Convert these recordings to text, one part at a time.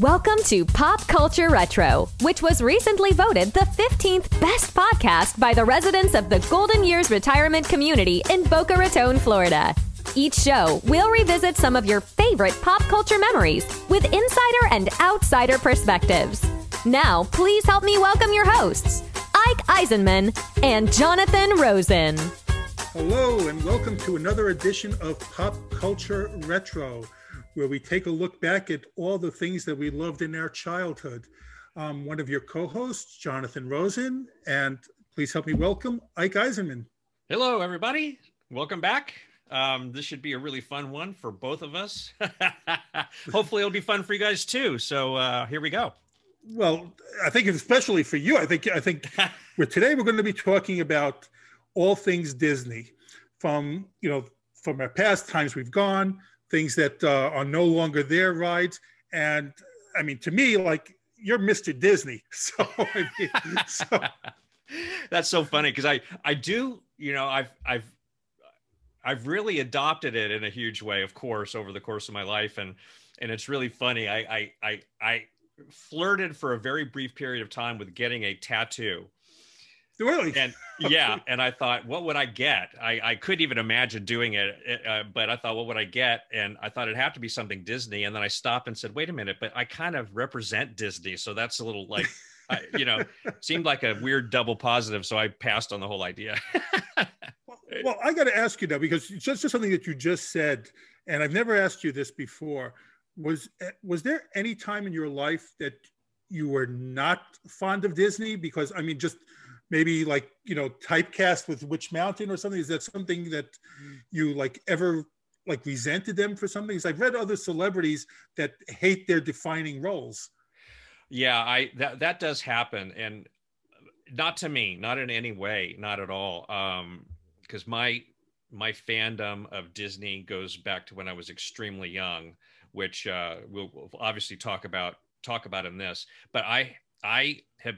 Welcome to Pop Culture Retro, which was recently voted the 15th best podcast by the residents of the Golden Years retirement community in Boca Raton, Florida. Each show, we'll revisit some of your favorite pop culture memories with insider and outsider perspectives. Now, please help me welcome your hosts, Ike Eisenman and Jonathan Rosen. Hello, and welcome to another edition of Pop Culture Retro where we take a look back at all the things that we loved in our childhood. Um, one of your co-hosts, Jonathan Rosen, and please help me welcome Ike Eisenman. Hello, everybody. Welcome back. Um, this should be a really fun one for both of us. Hopefully, it'll be fun for you guys too. So uh, here we go. Well, I think especially for you, I think I think we're, today we're going to be talking about all things Disney, from you know from our past times we've gone things that uh, are no longer their rides. And I mean, to me, like you're Mr. Disney. So, I mean, so. that's so funny because I I do you know I've I've I've really adopted it in a huge way, of course, over the course of my life, and and it's really funny. I I I, I flirted for a very brief period of time with getting a tattoo Really? And yeah, and I thought, what would I get? I, I couldn't even imagine doing it, uh, but I thought, what would I get? And I thought it'd have to be something Disney. And then I stopped and said, wait a minute, but I kind of represent Disney, so that's a little like, I, you know, seemed like a weird double positive. So I passed on the whole idea. well, well, I got to ask you though, because just, just something that you just said, and I've never asked you this before. Was eh, was there any time in your life that you were not fond of Disney? Because I mean, just maybe like you know typecast with Witch Mountain or something? Is that something that you like ever like resented them for something? Because I've read other celebrities that hate their defining roles. Yeah, I that that does happen, and not to me, not in any way, not at all. Um, because my my fandom of Disney goes back to when I was extremely young, which uh, we'll, we'll obviously talk about talk about in this. But I I have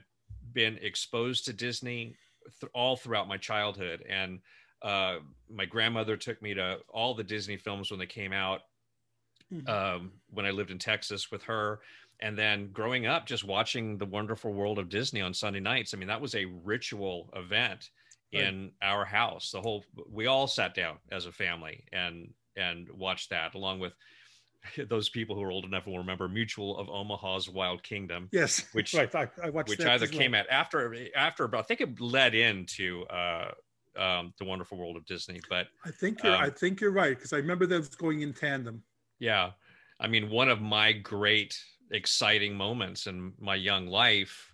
been exposed to Disney th- all throughout my childhood, and uh, my grandmother took me to all the Disney films when they came out. Mm-hmm. Um, when I lived in Texas with her, and then growing up, just watching the Wonderful World of Disney on Sunday nights. I mean, that was a ritual event right. in our house. The whole we all sat down as a family and and watched that along with those people who are old enough will remember Mutual of Omaha's Wild Kingdom. Yes, which right. I, I watched which either came well. out after after, but I think it led into uh, um, the Wonderful World of Disney. But I think you're um, I think you're right because I remember those going in tandem. Yeah, I mean, one of my great exciting moments in my young life,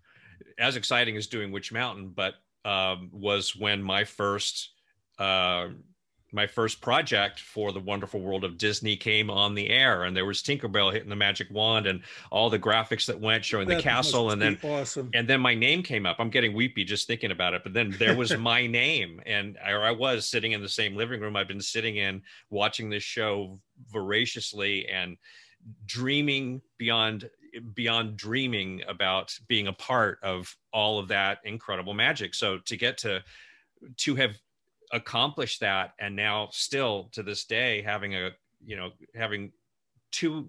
as exciting as doing Witch Mountain, but um, was when my first uh, my first project for the wonderful world of Disney came on the air, and there was Tinkerbell hitting the magic wand and all the graphics that went showing that the castle, and then awesome. and then my name came up. I'm getting weepy just thinking about it, but then there was my name, and I, I was sitting in the same living room I've been sitting in, watching this show voraciously and dreaming beyond beyond dreaming about being a part of all of that incredible magic. So to get to to have accomplished that and now still to this day having a you know having two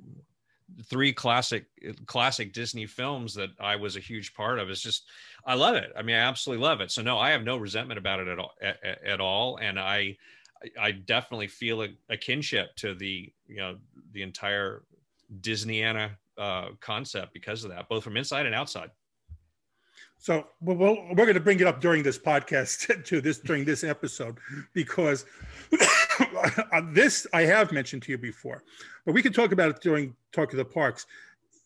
three classic classic disney films that i was a huge part of is just i love it. I mean i absolutely love it. So no i have no resentment about it at all at, at all. And i i definitely feel a, a, kinship to the you know the entire disneyana uh, concept because of that both from inside and outside so we we are going to bring it up during this podcast to this during this episode because this I have mentioned to you before, but we can talk about it during talk of the parks.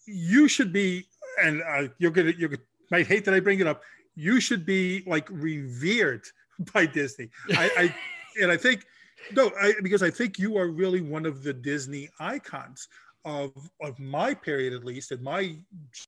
You should be, and uh, you're gonna you might hate that I bring it up. You should be like revered by Disney. I, I and I think no, I, because I think you are really one of the Disney icons of of my period, at least, in my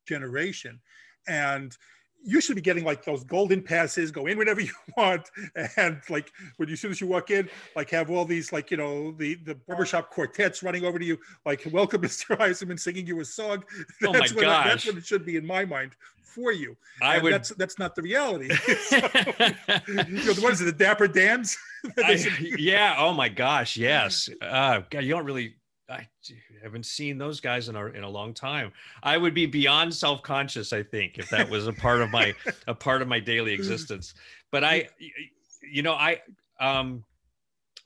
generation, and you should be getting like those golden passes, go in whenever you want. And like when you, as soon as you walk in, like have all these like, you know, the, the barbershop quartets running over to you, like welcome Mr. Eisenman singing you a song. Oh that's my gosh. that's what it should be in my mind for you. I and would. That's, that's not the reality. so, you know, the ones the Dapper Dans. I, yeah. Oh my gosh. Yes. Uh, God, you don't really, I haven't seen those guys in a in a long time. I would be beyond self conscious. I think if that was a part of my a part of my daily existence. But I, you know, I um,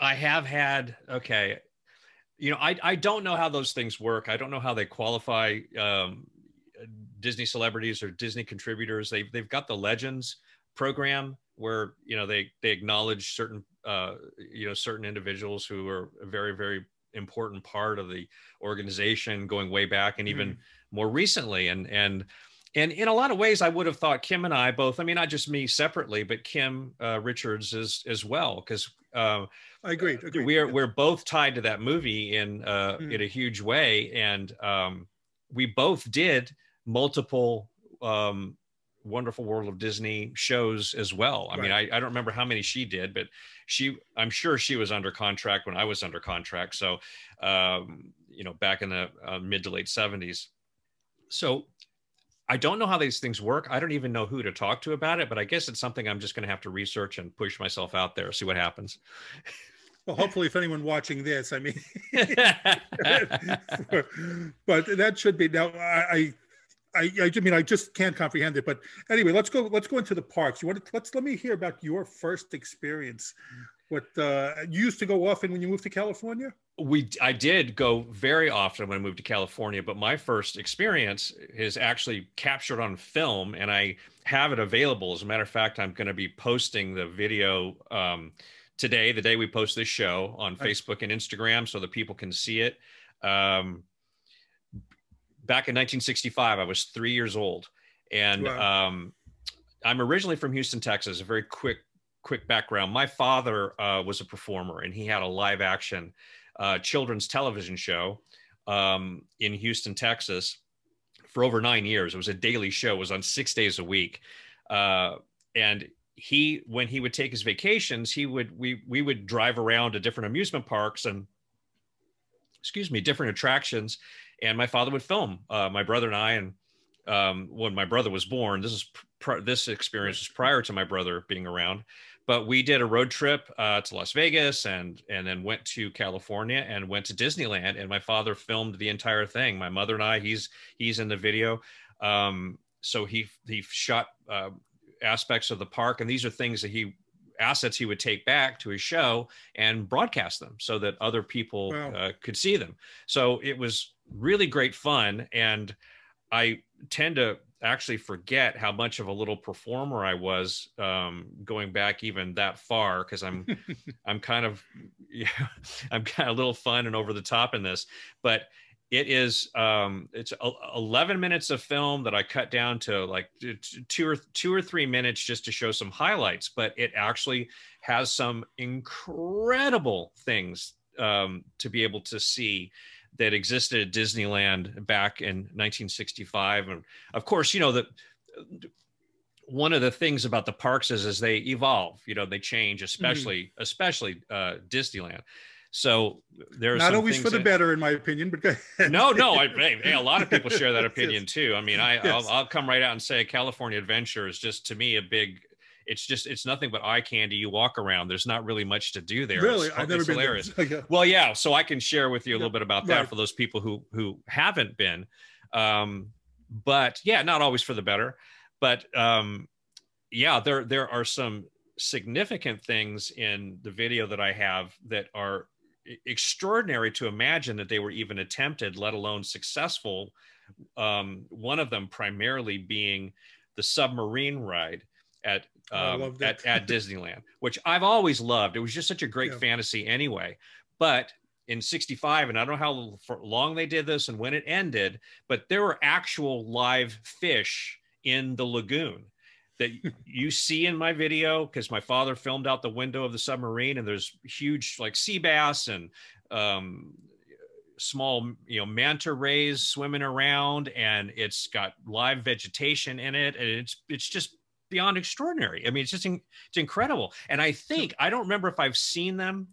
I have had okay. You know, I I don't know how those things work. I don't know how they qualify um, Disney celebrities or Disney contributors. They they've got the Legends program where you know they they acknowledge certain uh, you know certain individuals who are very very important part of the organization going way back and even mm. more recently and and and in a lot of ways i would have thought kim and i both i mean not just me separately but kim uh, richards as as well because uh, i agree, agree. we are we're both tied to that movie in uh, mm. in a huge way and um, we both did multiple um, wonderful world of disney shows as well. I right. mean I, I don't remember how many she did but she i'm sure she was under contract when i was under contract. So um, you know back in the uh, mid to late 70s so i don't know how these things work. I don't even know who to talk to about it but i guess it's something i'm just going to have to research and push myself out there see what happens. Well hopefully if anyone watching this i mean but that should be now i I, I mean, I just can't comprehend it. But anyway, let's go. Let's go into the parks. You want to let's let me hear about your first experience. What uh, you used to go often when you moved to California? We I did go very often when I moved to California, but my first experience is actually captured on film, and I have it available. As a matter of fact, I'm going to be posting the video. Um, today, the day we post this show on Facebook and Instagram, so that people can see it. Um, back in 1965, I was three years old, and wow. um, I'm originally from Houston, Texas. A very quick quick background. My father uh, was a performer, and he had a live action uh, children's television show um, in Houston, Texas, for over nine years. It was a daily show. It was on six days a week, uh, and he when he would take his vacations, he would we we would drive around to different amusement parks and excuse me different attractions and my father would film uh, my brother and I. And um, when my brother was born, this is pr- this experience was prior to my brother being around. But we did a road trip uh, to Las Vegas and and then went to California and went to Disneyland. And my father filmed the entire thing. My mother and I, he's he's in the video. Um, so he he shot uh, aspects of the park, and these are things that he assets he would take back to his show and broadcast them so that other people wow. uh, could see them. So it was really great fun. And I tend to actually forget how much of a little performer I was um, going back even that far because I'm I'm kind of yeah I'm kind of a little fun and over the top in this, but it is um, it's 11 minutes of film that I cut down to like two or two or three minutes just to show some highlights, but it actually has some incredible things um, to be able to see that existed at Disneyland back in 1965. And of course, you know, that one of the things about the parks is as they evolve, you know, they change, mm-hmm. especially, mm-hmm. especially uh, Disneyland. So there's not always for the that, better, in my opinion. But no, no, I, hey, a lot of people share that opinion yes. too. I mean, I, yes. I'll, I'll come right out and say California Adventure is just to me a big it's just it's nothing but eye candy. You walk around, there's not really much to do there. Really, it's, I've never been hilarious. There. Well, yeah, so I can share with you a little bit about that right. for those people who who haven't been. Um, but yeah, not always for the better. But um, yeah, there there are some significant things in the video that I have that are extraordinary to imagine that they were even attempted, let alone successful. Um, one of them primarily being the submarine ride at um, at, at Disneyland, which I've always loved. It was just such a great yeah. fantasy anyway. But in 65, and I don't know how long they did this and when it ended, but there were actual live fish in the lagoon that you see in my video because my father filmed out the window of the submarine and there's huge like sea bass and um, small you know manta rays swimming around and it's got live vegetation in it and it's it's just beyond extraordinary. I mean, it's just in, it's incredible. And I think I don't remember if I've seen them,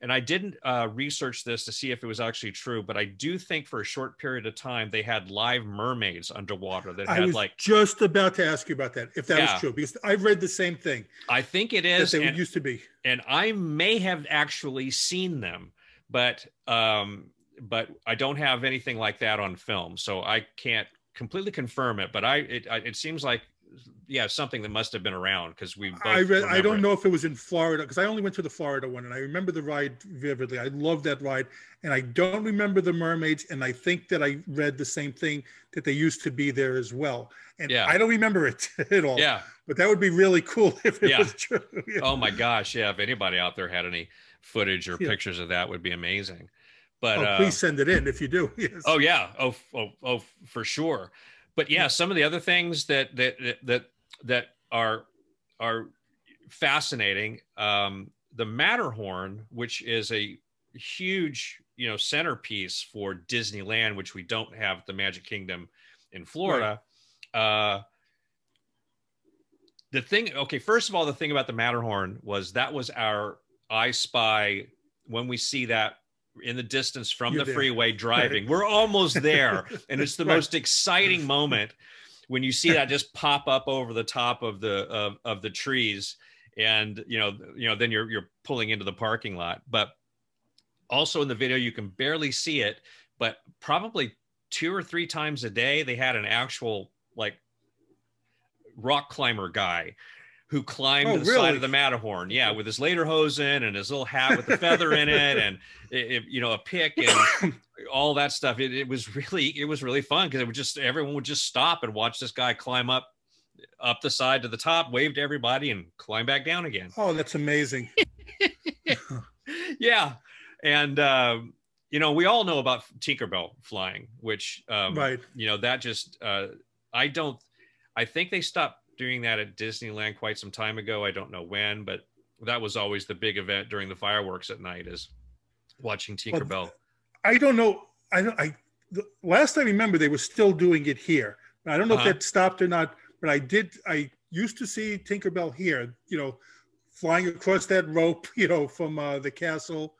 and I didn't uh, research this to see if it was actually true, but I do think for a short period of time they had live mermaids underwater that had I was like just about to ask you about that if that yeah. was true because I've read the same thing. I think it is. That they and, used to be, and I may have actually seen them, but um, but I don't have anything like that on film, so I can't completely confirm it. But I it it seems like yeah something that must have been around because we. I read. I don't it. know if it was in Florida because I only went to the Florida one and I remember the ride vividly. I love that ride, and I don't remember the mermaids. And I think that I read the same thing that they used to be there as well. And yeah. I don't remember it at all. Yeah, but that would be really cool if it yeah. was true. yeah. Oh my gosh, yeah! If anybody out there had any footage or pictures of that, would be amazing. But oh, uh, please send it in if you do. Yes. Oh yeah. Oh, oh, oh, for sure. But yeah, some of the other things that that that that are are fascinating. Um, the Matterhorn, which is a huge you know centerpiece for Disneyland, which we don't have the Magic Kingdom in Florida. Right. Uh, the thing, okay, first of all, the thing about the Matterhorn was that was our I Spy when we see that in the distance from You're the there. freeway driving. We're almost there. and it's the right. most exciting moment when you see that just pop up over the top of the of, of the trees and you know you know then you're you're pulling into the parking lot. But also in the video you can barely see it but probably two or three times a day they had an actual like rock climber guy who climbed oh, the really? side of the Matterhorn. Yeah, with his lederhosen and his little hat with the feather in it, and it, it, you know a pick and all that stuff. It, it was really it was really fun because it would just everyone would just stop and watch this guy climb up up the side to the top, wave to everybody, and climb back down again. Oh, that's amazing. yeah, and. Uh, you know, we all know about Tinkerbell flying, which, um, right? You know, that just, uh, I don't, I think they stopped doing that at Disneyland quite some time ago. I don't know when, but that was always the big event during the fireworks at night is watching Tinkerbell. Well, I don't know. I don't. I the last I remember they were still doing it here. I don't know uh-huh. if that stopped or not, but I did. I used to see Tinkerbell here. You know, flying across that rope. You know, from uh, the castle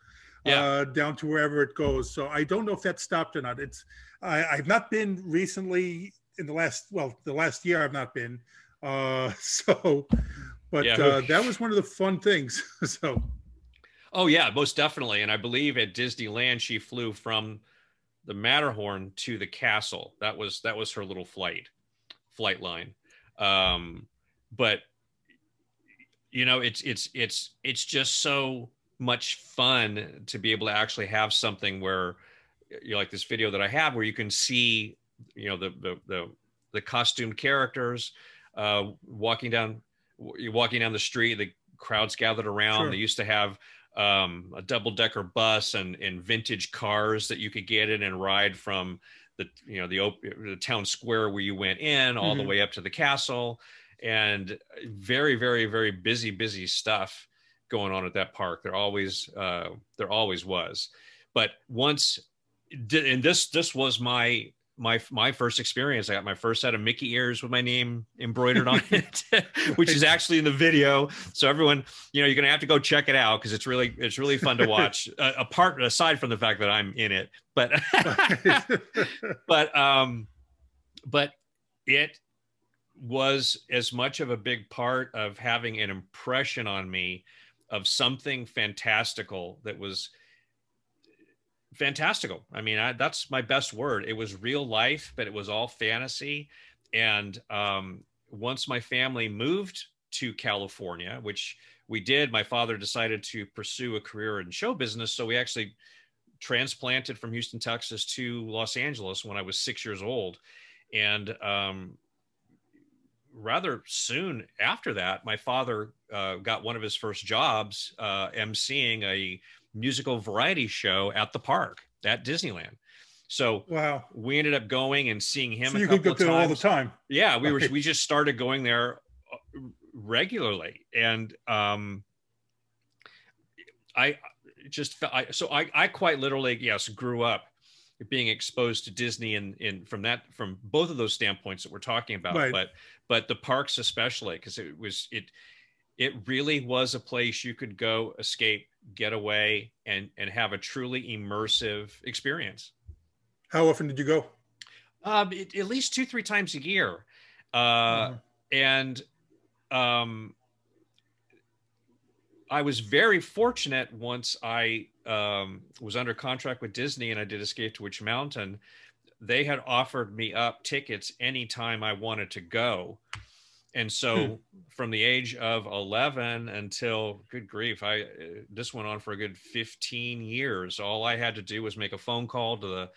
yeah. uh, down to wherever it goes. So I don't know if that stopped or not. It's I, I've not been recently in the last well the last year I've not been. Uh, so, but yeah. uh, that was one of the fun things. so, oh yeah, most definitely. And I believe at Disneyland she flew from the Matterhorn to the castle. That was that was her little flight, flight line. Um, but you know, it's it's it's it's just so much fun to be able to actually have something where you know, like this video that I have where you can see, you know, the the the, the costumed characters uh, walking down you're walking down the street the crowds gathered around sure. they used to have um, a double decker bus and, and vintage cars that you could get in and ride from the you know the, the town square where you went in all mm-hmm. the way up to the castle and very very very busy busy stuff going on at that park there always uh, there always was but once and this this was my my my first experience. I got my first set of Mickey ears with my name embroidered on it, which is actually in the video. So everyone, you know, you're gonna have to go check it out because it's really it's really fun to watch. uh, apart aside from the fact that I'm in it, but but um, but it was as much of a big part of having an impression on me of something fantastical that was fantastical. I mean, I, that's my best word. It was real life, but it was all fantasy. And um, once my family moved to California, which we did, my father decided to pursue a career in show business. So we actually transplanted from Houston, Texas to Los Angeles when I was six years old. And um, rather soon after that, my father uh, got one of his first jobs uh, emceeing a musical variety show at the park at Disneyland. So wow, we ended up going and seeing him. So you could go there all the time. Yeah, we were. We just started going there uh, regularly, and um, I just felt. I, so I, I quite literally, yes, grew up being exposed to Disney and in from that from both of those standpoints that we're talking about. Right. But but the parks especially because it was it it really was a place you could go escape get away and and have a truly immersive experience how often did you go um, it, at least two three times a year uh, mm-hmm. and um, i was very fortunate once i um, was under contract with Disney and I did Escape to Witch Mountain, they had offered me up tickets anytime I wanted to go. And so hmm. from the age of 11 until good grief, I this went on for a good 15 years. All I had to do was make a phone call to the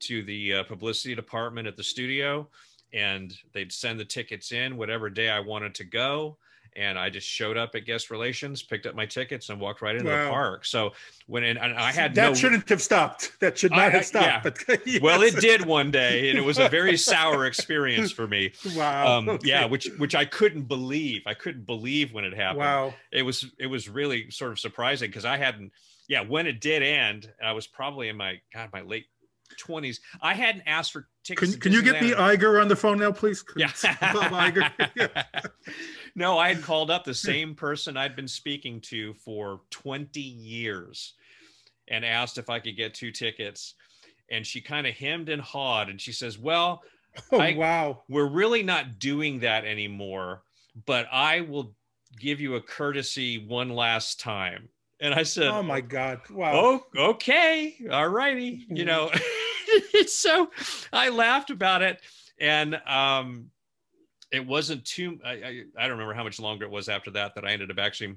to the uh, publicity department at the studio and they'd send the tickets in whatever day I wanted to go and I just showed up at guest relations, picked up my tickets, and walked right into wow. the park. So when and, and I had that no, shouldn't have stopped. That should not I, have stopped. Yeah. But yes. well, it did one day, and it was a very sour experience for me. Wow. Um, okay. Yeah, which which I couldn't believe. I couldn't believe when it happened. Wow. It was it was really sort of surprising because I hadn't. Yeah, when it did end, I was probably in my God my late 20s. I hadn't asked for. Can, can you get me Iger on the phone now, please? Yeah. Bob Iger. yeah. No, I had called up the same person I'd been speaking to for 20 years and asked if I could get two tickets. And she kind of hemmed and hawed and she says, Well, oh, I, wow. We're really not doing that anymore, but I will give you a courtesy one last time. And I said, Oh my God. Wow. Oh, okay. All righty. You mm-hmm. know, so I laughed about it. And um, it wasn't too, I, I, I, don't remember how much longer it was after that, that I ended up actually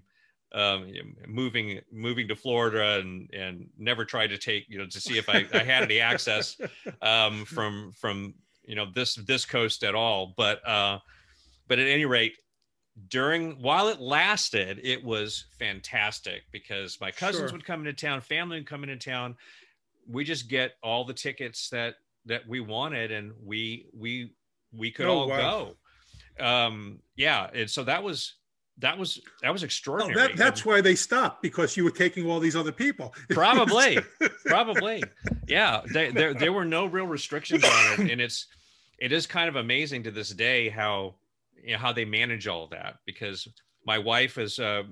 um, moving, moving to Florida and, and never tried to take, you know, to see if I, I had any access um, from, from, you know, this, this coast at all. But, uh, but at any rate, during while it lasted, it was fantastic because my cousins sure. would come into town, family would come into town. We just get all the tickets that that we wanted, and we we we could oh, all wow. go. Um, yeah, and so that was that was that was extraordinary. that, that's why they stopped because you were taking all these other people. Probably, probably, yeah. They, there there were no real restrictions on it, and it's it is kind of amazing to this day how you know, how they manage all that because my wife is uh,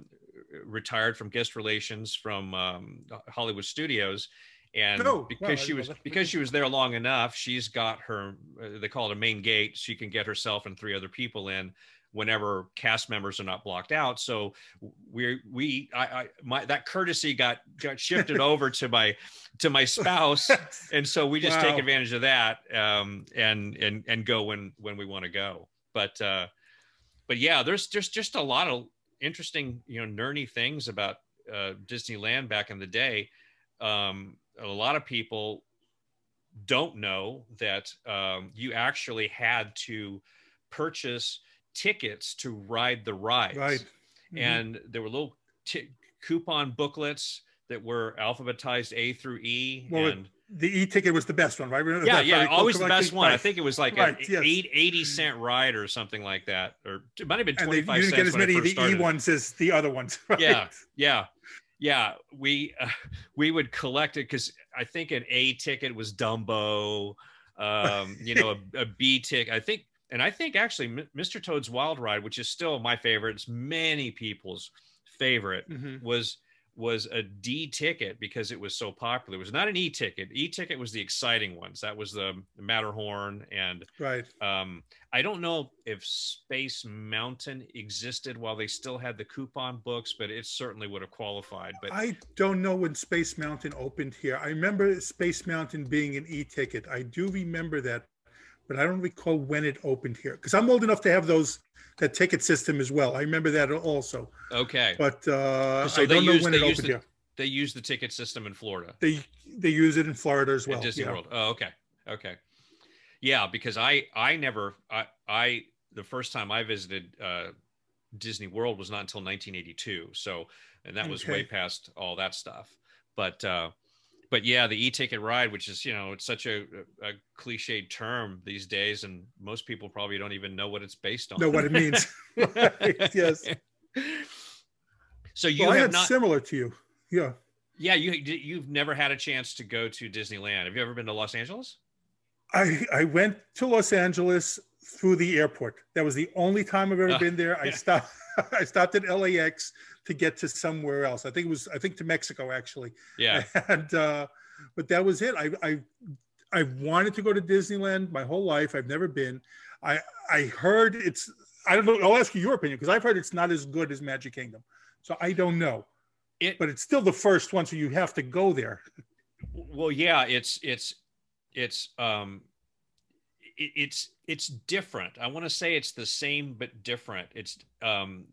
retired from guest relations from um, Hollywood Studios, and oh, because she was because she was there long enough, she's got her uh, they call it a main gate. She can get herself and three other people in whenever cast members are not blocked out. So we we I, I my that courtesy got got shifted over to my to my spouse, and so we just wow. take advantage of that um, and and and go when when we want to go. But uh, but yeah, there's just just a lot of interesting, you know, nerdy things about uh, Disneyland back in the day. Um, a lot of people don't know that um, you actually had to purchase tickets to ride the rides. Right. Mm-hmm. And there were little t- coupon booklets that were alphabetized A through E. Well, and the e-ticket was the best one, right? Yeah, yeah, always the best one. Right. I think it was like right, an yes. eight, 80 cent ride or something like that, or it might have been twenty five. You didn't get as many of the e ones as the other ones. Right? Yeah, yeah, yeah. We uh, we would collect it because I think an A ticket was Dumbo. Um, you know, a, a B ticket. I think, and I think actually, Mr. Toad's Wild Ride, which is still my favorite, it's many people's favorite, mm-hmm. was was a D ticket because it was so popular. It was not an E ticket. E ticket was the exciting ones. That was the Matterhorn and right. Um, I don't know if Space Mountain existed while they still had the coupon books, but it certainly would have qualified. But I don't know when Space Mountain opened here. I remember Space Mountain being an E ticket. I do remember that, but I don't recall when it opened here because I'm old enough to have those that ticket system as well. I remember that also. Okay. But uh, so I don't know when it opened the, here. They use the ticket system in Florida. They they use it in Florida as well. In Disney yeah. World. Oh, okay. Okay. Yeah, because I I never I I the first time I visited uh, Disney World was not until 1982. So and that was okay. way past all that stuff. But uh, but yeah, the e-ticket ride, which is you know it's such a, a cliched term these days, and most people probably don't even know what it's based on. Know what it means? right, yes. So you well, have not similar to you, yeah. Yeah, you you've never had a chance to go to Disneyland. Have you ever been to Los Angeles? I I went to Los Angeles through the airport. That was the only time I've ever uh, been there. I yeah. stopped I stopped at LAX to get to somewhere else. I think it was I think to Mexico actually. Yeah. And uh, but that was it. I I I wanted to go to Disneyland my whole life. I've never been. I I heard it's I don't know. I'll ask you your opinion because I've heard it's not as good as Magic Kingdom. So I don't know. It, but it's still the first one, so you have to go there. well, yeah, it's it's it's um it, it's it's different. I want to say it's the same but different. It's um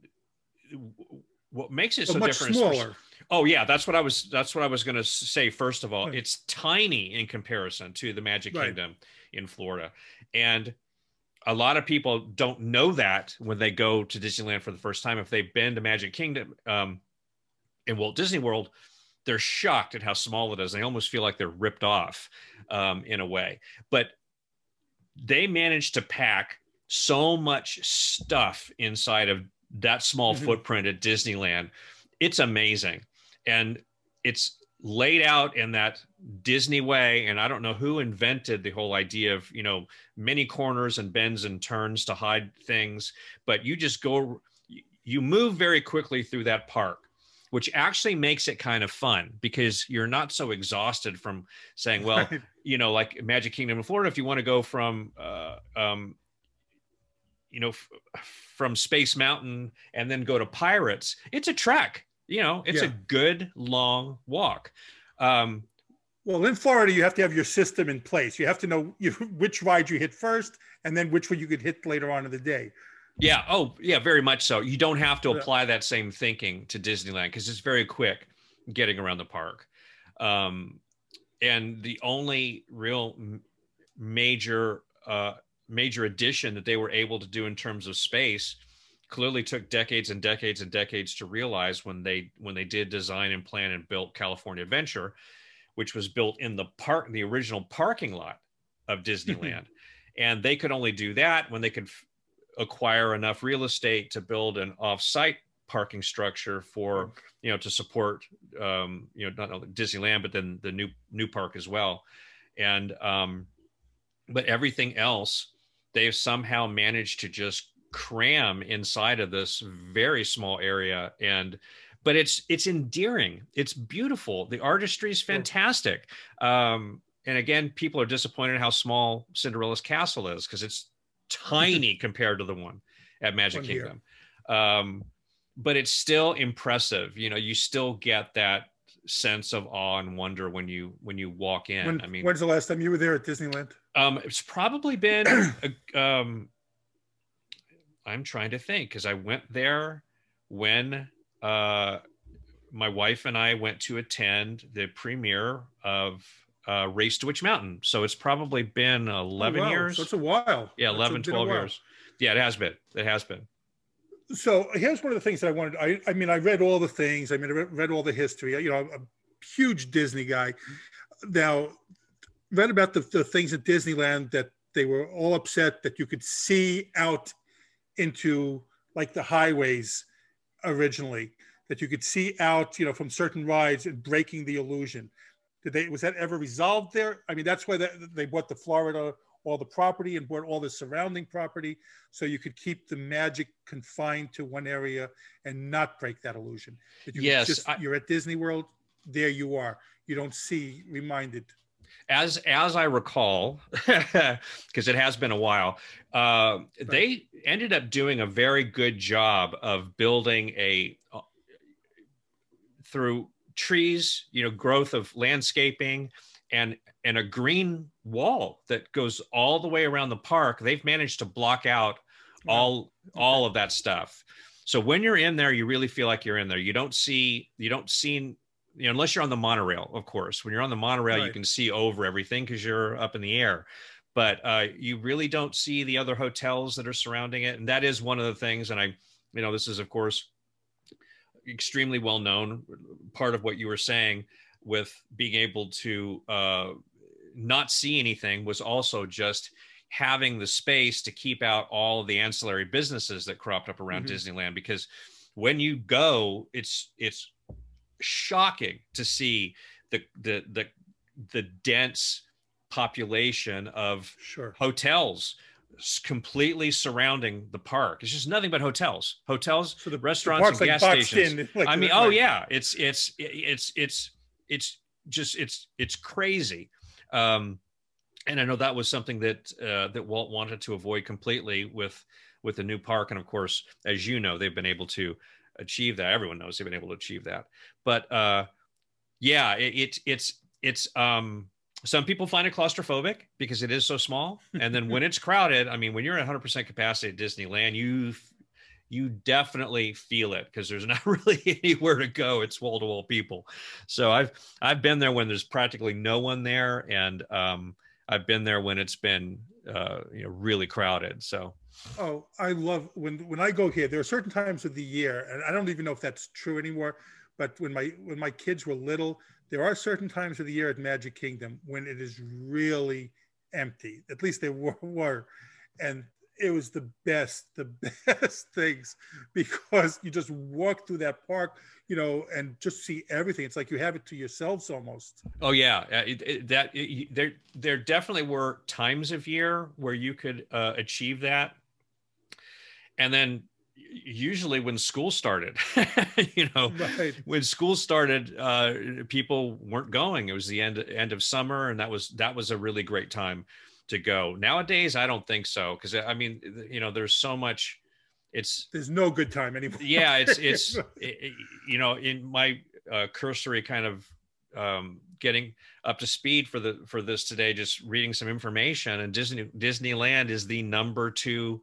what makes it But so much different. is- smaller. Oh yeah, that's what I was. That's what I was going to say. First of all, it's tiny in comparison to the Magic Right. Kingdom in Florida, and a lot of people don't know that when they go to Disneyland for the first time. If they've been to Magic Kingdom um, in Walt Disney World, they're shocked at how small it is. They almost feel like they're ripped off um, in a way. But they managed to pack so much stuff inside of that small Mhm. footprint at Disneyland. It's amazing. And it's laid out in that Disney way. And I don't know who invented the whole idea of, you know, many corners and bends and turns to hide things, but you just go, you move very quickly through that park. Which actually makes it kind of fun because you're not so exhausted from saying, well, Right. you know, like Magic Kingdom in Florida, if you want to go from, uh, um, you know, f- from Space Mountain and then go to Pirates, it's a trek. You know, it's a good long walk. Um, Well, in Florida, you have to have your system in place. You have to know you, which ride you hit first, and then which one you could hit later on in the day. Yeah. Oh, yeah. Very much so. You don't have to apply that same thinking to Disneyland because it's very quick getting around the park. Um, and the only real major uh, major addition that they were able to do in terms of space clearly took decades and decades and decades to realize when they when they did design and plan and built California Adventure, which was built in the park the original parking lot of Disneyland, and they could only do that when they could acquire enough real estate to build an off-site parking structure for you know to support um, you know not only Disneyland but then the new new park as well, and um, but everything else they've somehow managed to just cram inside of this very small area. And but it's it's endearing. It's beautiful. The artistry is fantastic. Um and again people are disappointed how small cinderella's castle is because it's tiny compared to the one at magic One kingdom. Um but it's still impressive. You know you still get that sense of awe and wonder when you when you walk in. When, i mean when's the last time you were there at Disneyland? um, it's probably been, a, um, I'm trying to think because I went there when uh, my wife and I went to attend the premiere of uh, Race to Witch Mountain. So it's probably been 11 Oh, wow. years. So it's a while. yeah, That's 11, a 12 years. Yeah, it has been. It has been. So here's one of the things that I wanted. I, I mean, I read all the things. I mean, I read, read all the history. You know, I'm a huge Disney guy. Now, read about the, the things at Disneyland that they were all upset that you could see out into like the highways originally, that you could see out, you know, from certain rides and breaking the illusion. Did they? Was that ever resolved there? I mean, that's why they, they bought the Florida all the property and bought all the surrounding property so you could keep the magic confined to one area and not break that illusion. That you yes, just, I, you're at Disney World, there you are. You don't see reminded. as as I recall, because it has been a while, uh, they ended up doing a very good job of building a uh, through trees, you know, growth of landscaping and and a green wall that goes all the way around the park. They've managed to block out all all of that stuff. So when you're in there, you really feel like you're in there. You don't see you don't see you know, unless you're on the monorail, of course. When you're on the monorail, you can see over everything because you're up in the air. But uh, you really don't see the other hotels that are surrounding it, and that is one of the things. And I, you know, this is of course extremely well known. Part of what you were saying with being able to uh, not see anything was also just having the space to keep out all of the ancillary businesses that cropped up around Mhm. Disneyland because when you go it's it's shocking to see the the the the dense population of Sure. hotels completely surrounding the park it's just nothing but hotels hotels So the restaurants park's and like gas stations in, like I mean, oh yeah, it's it's it's it's it's just it's it's crazy. Um, and I know that was something that uh, that Walt wanted to avoid completely with with the new park, and of course, as you know, they've been able to achieve that. Everyone knows they've been able to achieve that. But uh, yeah, it, it, it's it's um, some people find it claustrophobic because it is so small, and then when it's crowded, I mean, when you're at 100 percent capacity at Disneyland, you you definitely feel it because there's not really anywhere to go. It's wall to wall people. So I've I've been there when there's practically no one there, and um, I've been there when it's been uh, you know really crowded. So oh, I love when when I go here. There are certain times of the year, and I don't even know if that's true anymore. But when my when my kids were little, there are certain times of the year at Magic Kingdom when it is really empty. At least they were, were. and it was the best, the best things because you just walk through that park, you know, and just see everything. It's like you have it to yourselves almost. Oh yeah, uh, it, it, that it, there there definitely were times of year where you could uh, achieve that, and then usually when school started you know right. when school started uh, people weren't going it was the end end of summer and that was that was a really great time to go. Nowadays, I don't think so because I mean, you know, there's so much. It's there's no good time anymore. Yeah, it's it's it, you know, in my uh, cursory kind of um, getting up to speed for the for this today, just reading some information, and Disney Disneyland is the number two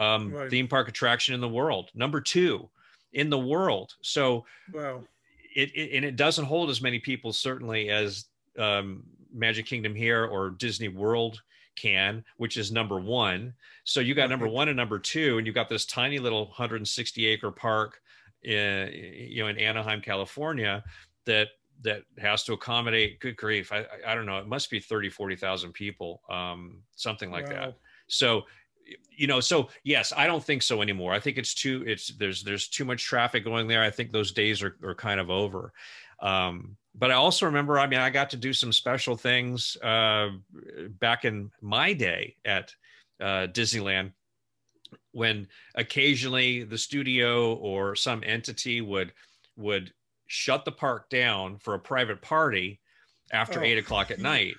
um, right. theme park attraction in the world, number two in the world. So wow. It, it, and it doesn't hold as many people certainly as um, Magic Kingdom here or Disney World can, which is number one. So you got number one and number two, and you've got this tiny little 160 acre park, in, you know, in Anaheim, California, that that has to accommodate. Good grief, I I don't know. It must be 30, 40,000 people, um, something like wow. that. So you know so yes i don't think so anymore i think it's too it's there's there's too much traffic going there i think those days are, are kind of over um, but I also remember, I mean, I got to do some special things uh, back in my day at uh, Disneyland when occasionally the studio or some entity would would shut the park down for a private party after oh. eight o'clock at night.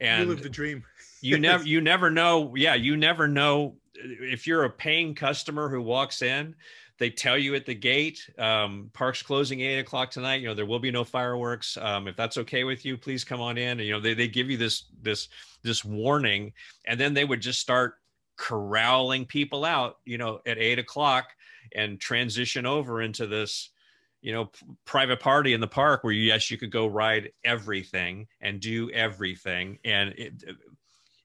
And you live the dream. You never you never know. Yeah, you never know if you're a paying customer who walks in they tell you at the gate, um, park's closing eight o'clock tonight. You know, there will be no fireworks. Um, if that's okay with you, please come on in. And, you know, they, they give you this, this, this warning, and then they would just start corralling people out, you know, at eight o'clock and transition over into this, you know, private party in the park where yes, you could go ride everything and do everything. And it,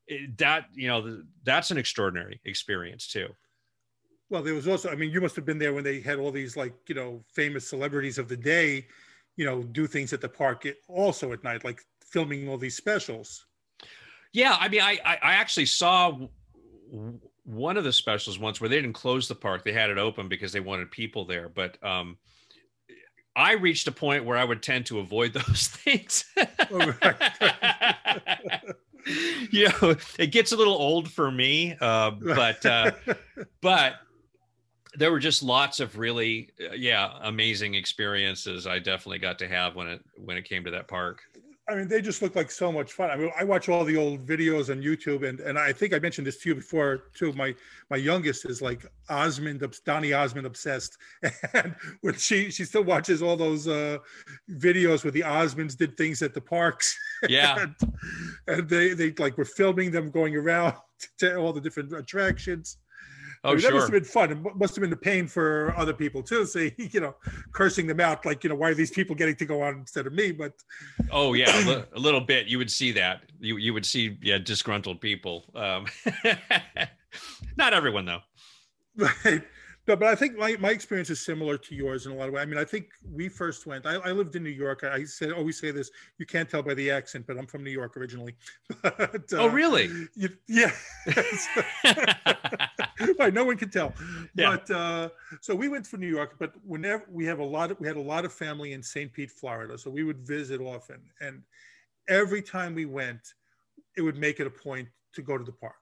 it, that, you know, that's an extraordinary experience too. Well, there was also, I mean, you must have been there when they had all these like, you know, famous celebrities of the day, you know, do things at the park also at night, like filming all these specials. Yeah, I mean, I I actually saw one of the specials once where they didn't close the park; they had it open because they wanted people there. But um, I reached a point where I would tend to avoid those things. oh, you know, it gets a little old for me, uh, but uh, but there were just lots of really uh, yeah amazing experiences i definitely got to have when it when it came to that park i mean they just look like so much fun. I mean i watch all the old videos on youtube and and i think i mentioned this to you before too. My my youngest is like osmond donny osmond obsessed. And when she she still watches all those uh videos where the osmonds did things at the parks. Yeah. And, and they they like were filming them going around to all the different attractions Oh, I mean, sure. That must have been fun. It must have been the pain for other people too. See, you know, cursing them out, like, you know, why are these people getting to go on instead of me? But oh yeah, a little bit. You would see that. You you would see yeah disgruntled people. Um, not everyone though. Right. No, but I think my, my experience is similar to yours in a lot of ways. I mean, I think we first went, I, I lived in New York. I said, always say this, you can't tell by the accent, but I'm from New York originally. But, uh, oh, really? You, yeah. right. No one can tell. Yeah. But uh, so we went for New York, but whenever we have a lot of, we had a lot of family in St. Pete, Florida. So we would visit often. And every time we went, it would make it a point to go to the park.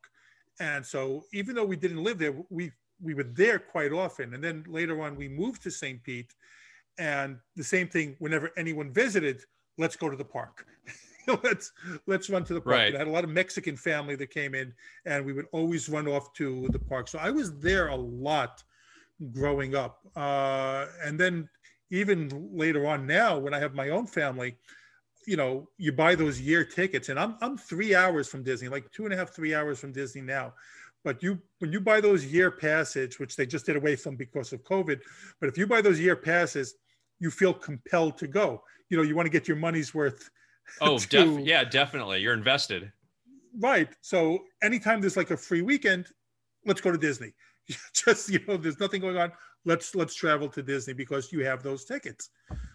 And so even though we didn't live there, we we were there quite often. And then later on, we moved to St. Pete, and the same thing. Whenever anyone visited, let's go to the park. let's let's run to the park. Right. I had a lot of Mexican family that came in, and we would always run off to the park. So I was there a lot growing up. Uh, and then even later on now, when I have my own family, you know, you buy those year tickets, and I'm I'm three hours from Disney, like two and a half, three hours from Disney now. But you when you buy those year passes, which they just did away from because of COVID, but if you buy those year passes, you feel compelled to go. You know, you want to get your money's worth. Oh, to, def- yeah, definitely. You're invested. Right. So anytime there's like a free weekend, let's go to Disney. Just you know, there's nothing going on. Let's let's travel to Disney because you have those tickets.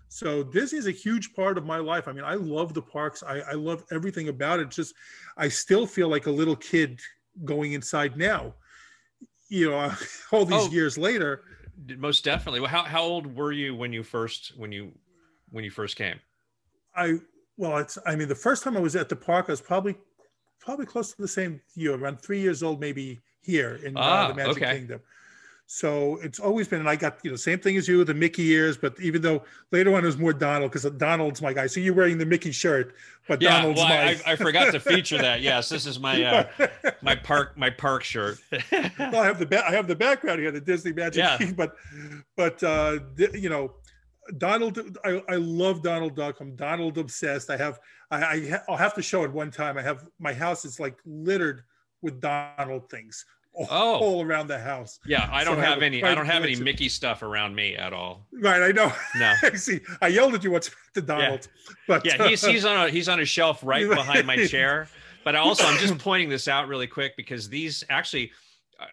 So Disney is a huge part of my life. I mean, I love the parks. I, I love everything about it. Just I still feel like a little kid going inside now. You know, all these oh, years later. Most definitely. Well, how how old were you when you first when you when you first came? I well, it's I mean, the first time I was at the park, I was probably probably close to the same year, around three years old, maybe here in uh, ah, uh, the Magic okay. Kingdom. So it's always been, and I got you know same thing as you, the Mickey ears. But even though later on it was more Donald because Donald's my guy. So you're wearing the Mickey shirt, but yeah, Donald's well, my. I, I, forgot to feature that. Yes, this is my uh, my park my park shirt. well, I have the ba- I have the background here, the Disney Magic yeah. King, but but uh, you know Donald, I, I love Donald Duck. I'm Donald obsessed. I have, I, I, will have to show it one time. I have my house is like littered with Donald things all, oh. all around the house. Yeah, I don't so have, I have any. I don't have any Mickey stuff around me at all. Right, I know. No, see, I yelled at you once to Donald, yeah. but yeah, he's he's on a he's on a shelf right behind my chair. But also, I'm just pointing this out really quick because these actually,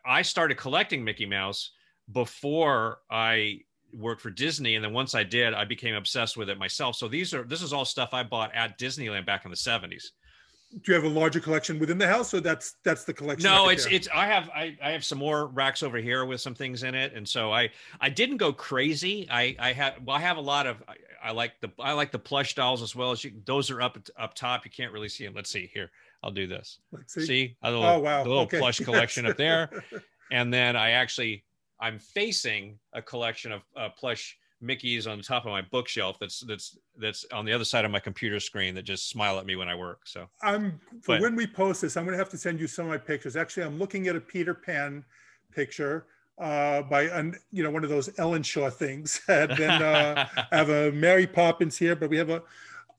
I started collecting Mickey Mouse before I worked for Disney, and then once I did, I became obsessed with it myself. So these are this is all stuff I bought at Disneyland back in the seventies. Do you have a larger collection within the house, or that's that's the collection? No, it's there? it's. I have I, I have some more racks over here with some things in it, and so I I didn't go crazy. I I have well I have a lot of. I, I like the I like the plush dolls as well as you. Those are up up top. You can't really see them. Let's see here. I'll do this. Let's see, see a little, oh wow, the little okay. plush collection up there, and then I actually I'm facing a collection of uh, plush Mickey's on the top of my bookshelf. That's that's that's on the other side of my computer screen that just smile at me when I work. So I'm for but, when we post this, I'm going to have to send you some of my pictures. Actually, I'm looking at a Peter Pan picture uh, by an, you know one of those Ellen Shaw things. and then uh, I have a Mary Poppins here, but we have a.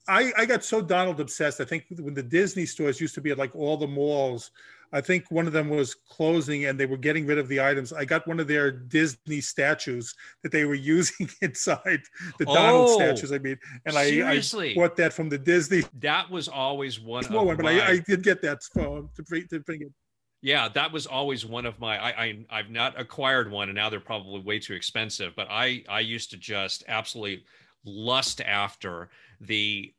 I, I got so Donald obsessed. I think when the Disney stores used to be at like all the malls, I think one of them was closing and they were getting rid of the items. I got one of their Disney statues that they were using inside the oh, Donald statues. I mean, and I, I, bought that from the Disney. That was always one small one, but I, I, did get that phone to bring, to bring it. Yeah, that was always one of my. I, I I've not acquired one, and now they're probably way too expensive. But I I used to just absolutely lust after the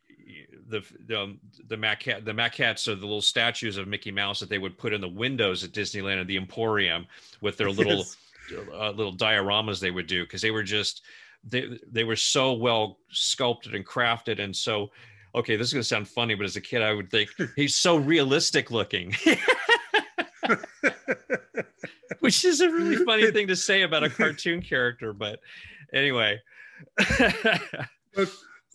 the the the maquette the maquettes or the little statues of Mickey Mouse that they would put in the windows at Disneyland or the Emporium with their little yes. uh, little dioramas they would do because they were just they they were so well sculpted and crafted and so okay this is going to sound funny but as a kid I would think he's so realistic looking. Which is a really funny thing to say about a cartoon character, but anyway.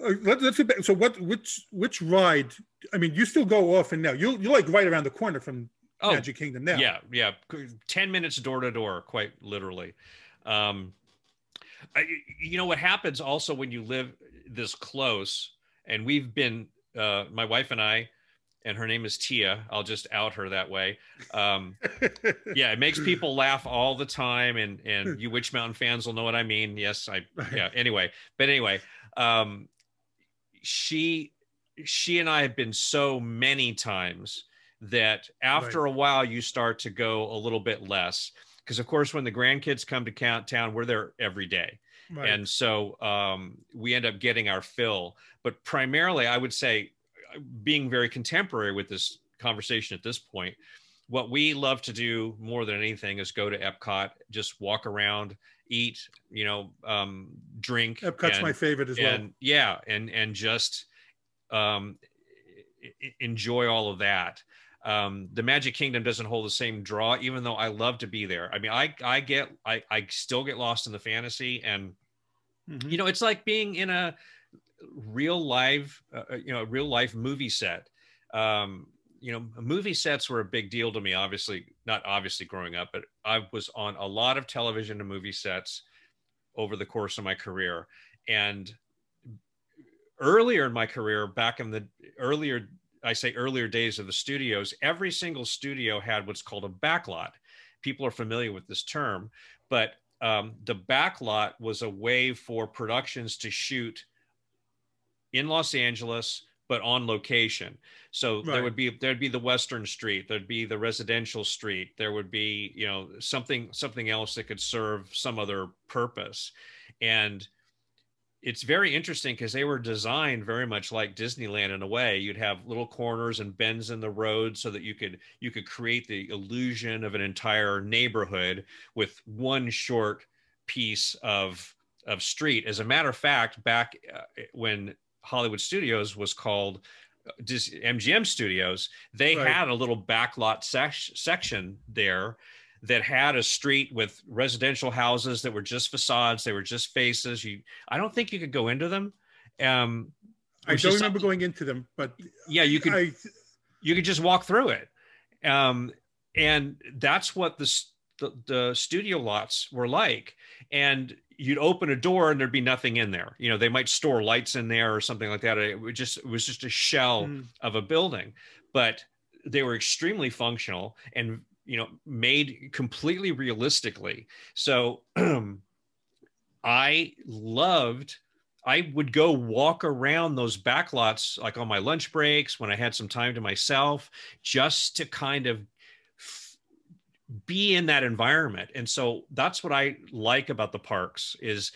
Uh, let, us get back. so what which which ride i mean you still go often now you you're like right around the corner from oh, magic kingdom now yeah yeah 10 minutes door to door quite literally um I, you know what happens also when you live this close and we've been uh my wife and i and her name is Tia. I'll just out her that way. Um, yeah, it makes people laugh all the time, and and you Witch Mountain fans will know what I mean. Yes, I yeah. Anyway, but anyway, um, she she and I have been so many times that after right. a while you start to go a little bit less because of course when the grandkids come to count town we're there every day right. and so um, we end up getting our fill but primarily i would say being very contemporary with this conversation at this point what we love to do more than anything is go to epcot just walk around eat, you know, um, drink. Epcot's and, my favorite as and, well. Yeah, and and just um, enjoy all of that. Um, the Magic Kingdom doesn't hold the same draw, even though I love to be there. I mean, I I get I I still get lost in the fantasy, and mm-hmm. you know, it's like being in a real live, uh, uh you know, real life movie set. Um, you know, movie sets were a big deal to me. Obviously, not obviously growing up, but I was on a lot of television and movie sets over the course of my career. And earlier in my career, back in the earlier, I say earlier days of the studios, every single studio had what's called a backlot. People are familiar with this term, but um, the backlot was a way for productions to shoot in Los Angeles, but on location. So right. there would be there'd be the Western Street, there'd be the residential street, there would be you know something something else that could serve some other purpose, and it's very interesting because they were designed very much like Disneyland in a way. You'd have little corners and bends in the road so that you could you could create the illusion of an entire neighborhood with one short piece of of street. As a matter of fact, back uh, when Hollywood Studios was called uh, MGM Studios, they right. had a little backlot sec- section there that had a street with residential houses that were just facades they were just faces. You i don't think you could go into them um i don't remember going into them but yeah you could I, you could just walk through it. Um and that's what the, the the studio lots were like. And you'd open a door and there'd be nothing in there. You know they might store lights in there or something like that. It was just it was just a shell mm. of a building. But they were extremely functional and you know made completely realistically. So i loved i would go walk around those back lots like on my lunch breaks when i had some time to myself just to kind of be in that environment. And so that's what i like about the parks is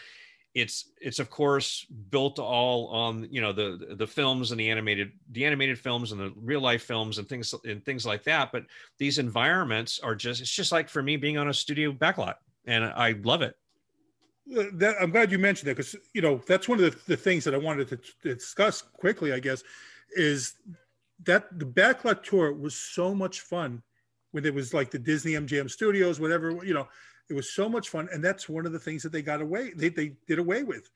it's it's of course built all on you know the the films and the animated the animated films and the real life films and things and things like that. But these environments are just it's just like for me being on a studio backlot and i love it. Uh, that, i'm glad you mentioned that because you know that's one of the, the things that i wanted to, to discuss quickly i guess is that the backlot tour was so much fun when it was like the disney mgm studios whatever you know it was so much fun, and that's one of the things that they got away they they did away with,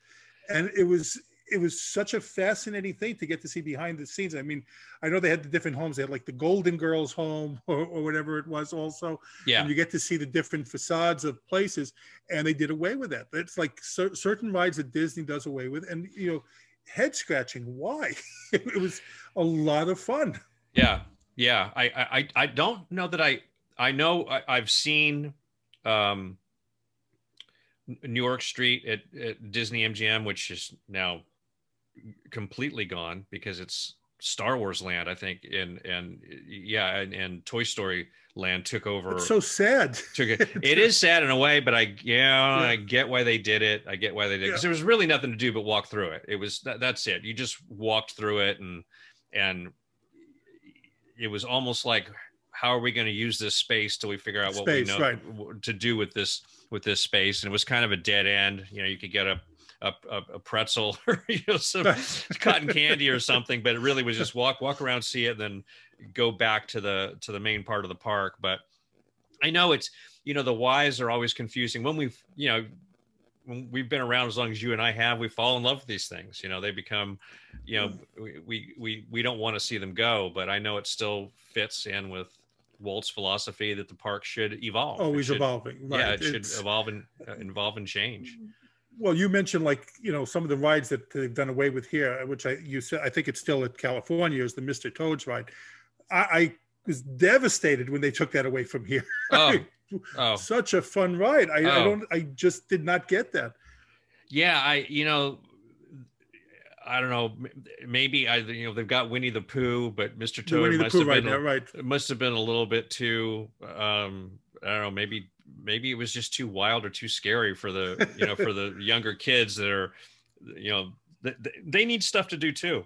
and it was it was such a fascinating thing to get to see behind the scenes. I mean, I know they had the different homes. They had like the Golden Girls home or, or whatever it was also. Yeah. And you get to see the different facades of places and they did away with that. It's like cer- certain rides that Disney does away with. And, you know, head scratching. Why? it was a lot of fun. Yeah. Yeah. I, I, I don't know that I, I know I, I've seen um, New York Street at, at, Disney MGM, which is now completely gone because it's Star Wars Land, I think, and and yeah, and, and Toy Story Land took over. It's so sad. Took it. it is sad in a way, but I yeah, yeah. I get why they did it. I get why they did it. because yeah. there was really nothing to do but walk through it. It was that, that's it. You just walked through it and and it was almost like how are we going to use this space till we figure out what space, we know right. to do with this with this space? And it was kind of a dead end you know you could get a a, a pretzel or you know some cotton candy or something but it really was just walk walk around see it then go back to the to the main part of the park. But i know it's you know the whys are always confusing. When we've you know we've been around as long as you and I have, we fall in love with these things. You know, they become, you know, mm. we we we don't want to see them go, but I know it still fits in with Walt's philosophy that the park should evolve. Oh, Always should, evolving. Right. Yeah, it it's, should evolve and uh, involve and change. Mm. Well, you mentioned like you know some of the rides that they've done away with here, uh, which I you said I think it's still at California is the Mr. Toad's ride. I, I was devastated when they took that away from here. Oh. oh. such a fun ride. I, oh. I don't. I just did not get that. Yeah, I you know I don't know. Maybe I, you know, they've got Winnie the Pooh, but Mr. Toad must have been, right, right. It must have been a little bit too. Um, I don't know. Maybe, maybe it was just too wild or too scary for the, you know, for the younger kids that are, you know, they, they need stuff to do too.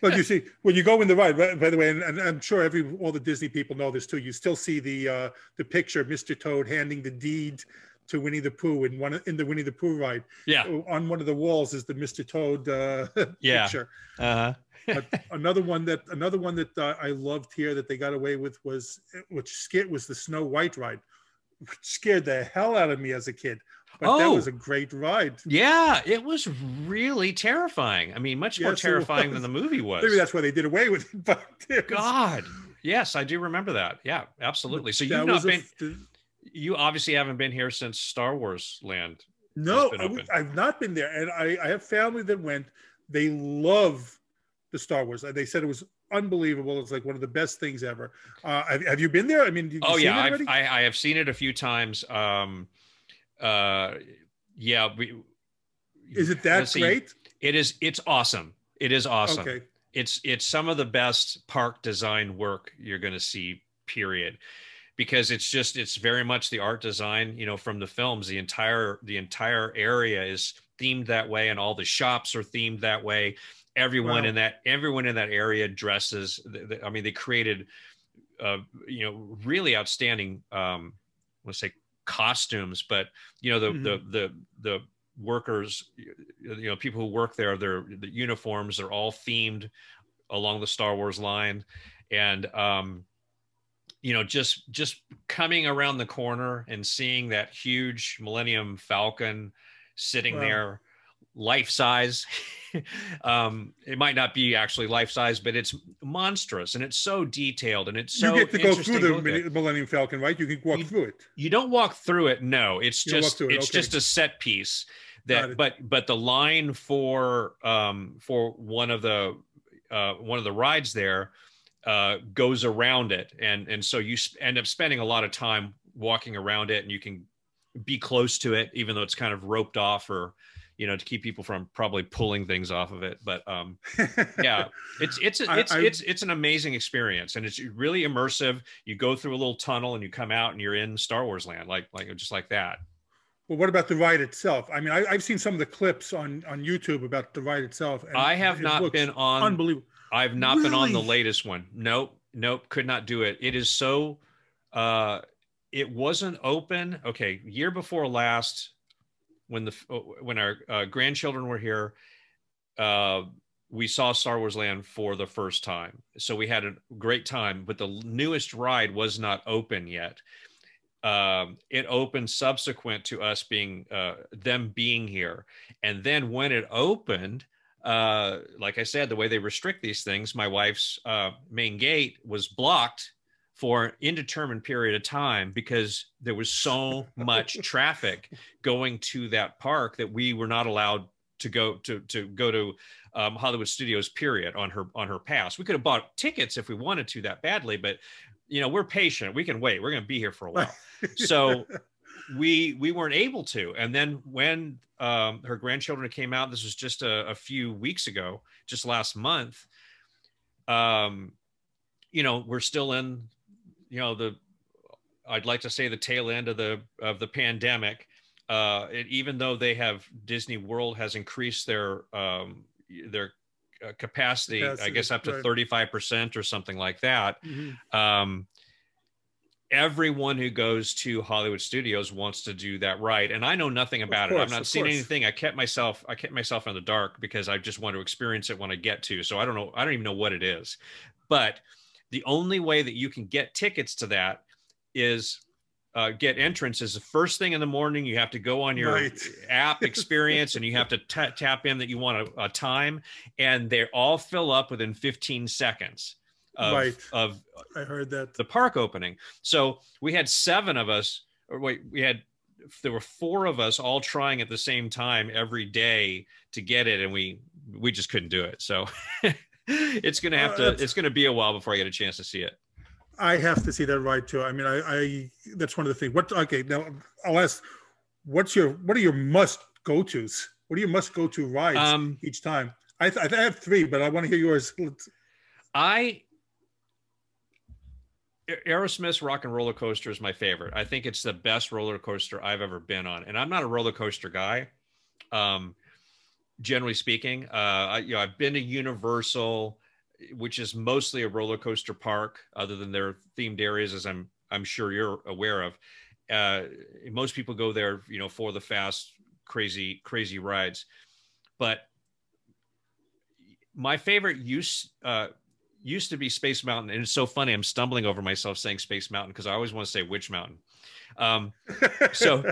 But you see, when you go in the ride, by the way, and, and, I'm sure every all the Disney people know this too. You still see the uh, the picture of Mr. Toad handing the deed to Winnie the Pooh in one in the Winnie the Pooh ride. Yeah. On one of the walls is the Mr. Toad uh, yeah. picture. Uh-huh. but another one that another one that uh, I loved here that they got away with was which skit was the Snow White ride. Which scared the hell out of me as a kid. But Oh. that was a great ride. Yeah, it was really terrifying. I mean, much more Yes, it terrifying than the movie was. Maybe that's why they did away with it. But it God. Yes, I do remember that. Yeah, absolutely. So you've not was a been you obviously haven't been here since Star Wars Land. No, been I, open. have not been there, and I, I have family that went. They love the Star Wars. They said it was unbelievable. It's like one of the best things ever. Uh, have, have you been there? I mean, you Oh yeah, it I've. I I have seen it a few times. Um, uh, yeah, we. Is it that great? It is. It's awesome. It is awesome. Okay. It's it's some of the best park design work you're going to see. Period. Because it's just it's very much the art design, you know, from the films. The entire the entire area is themed that way, and all the shops are themed that way. Everyone Wow. in that everyone in that area dresses. I mean, they created, uh, you know, really outstanding. Um, let's say costumes, but you know the Mhm. the the the workers, you know, people who work there, their the uniforms, they're all themed along the Star Wars line, and um, you know, just just coming around the corner and seeing that huge Millennium Falcon sitting Wow. there, life size. um, it might not be actually life size, but it's monstrous and it's so detailed and it's so you get to go through the look at. Mil- Millennium Falcon, right? You can walk You- through it. You don't walk through it. No, it's You just it, it's okay. just a set piece. That but but the line for um for one of the uh one of the rides there uh goes around it and and so you sp- end up spending a lot of time walking around it and you can be close to it even though it's kind of roped off or you know to keep people from probably pulling things off of it but um yeah it's it's a, I- it's I- it's it's an amazing experience and it's really immersive you go through a little tunnel and you come out and you're in star wars land like like just like that Well, what about the ride itself? I mean, I, I've seen some of the clips on on YouTube about the ride itself. And i have it not been on unbelievable. i've not been on the latest one nope nope could not do it it is so uh it wasn't open okay year before last when the when our uh, grandchildren were here uh we saw Star Wars Land for the first time. So we had a great time, but the newest ride was not open yet. Um, it opened subsequent to us being uh, them being here, and then when it opened, uh, like I said, the way they restrict these things, my wife's uh, main gate was blocked for an indeterminate period of time because there was so much traffic going to that park that we were not allowed to go to to go to um, Hollywood Studios. Period on her on her pass. We could have bought tickets if we wanted to that badly, but you know we're patient. We can wait. We're going to be here for a while. So we we weren't able to. And then when um, her grandchildren came out, this was just a, a few weeks ago, just last month. Um, you know, we're still in, you know, the I'd like to say the tail end of the of the pandemic. Uh, it, even though they have Disney World has increased their um, their uh, capacity, I guess up to thirty five percent or something like that Mhm. um, everyone who goes to Hollywood Studios wants to do that right, and I know nothing about it. I've not seen course. anything. I kept myself I kept myself in the dark because I just want to experience it when I get to. So I don't know. I don't even know what it is, but the only way that you can get tickets to that is. Uh, get entrance is the first thing in the morning. You have to go on your Right. app experience and you have to ta tap in that you want a, a time, and they all fill up within 15 seconds of, Right. of I heard that. the park opening. So we had seven of us, or wait, we had there were four of us all trying at the same time every day to get it, and we we just couldn't do it. So it's gonna have Uh, to it's gonna be a while before I get a chance to see it. I have to see that ride too. I mean, I, I that's one of the things. What? Okay, now I'll ask. What's your what are your must go tos? What are your must go to rides Um, each time? I, th- I have three, but I want to hear yours. Let's- I Aerosmith's Rock and Roller Coaster is my favorite. I think it's the best roller coaster I've ever been on, and I'm not a roller coaster guy. Um, generally speaking, uh, I, you know, I've been to Universal, which is mostly a roller coaster park, other than their themed areas, as I'm I'm sure you're aware of. Uh, most people go there, you know, for the fast, crazy, crazy rides. But my favorite use uh, used to be Space Mountain, and it's so funny. I'm stumbling over myself saying Space Mountain because I always want to say Witch Mountain. Um, so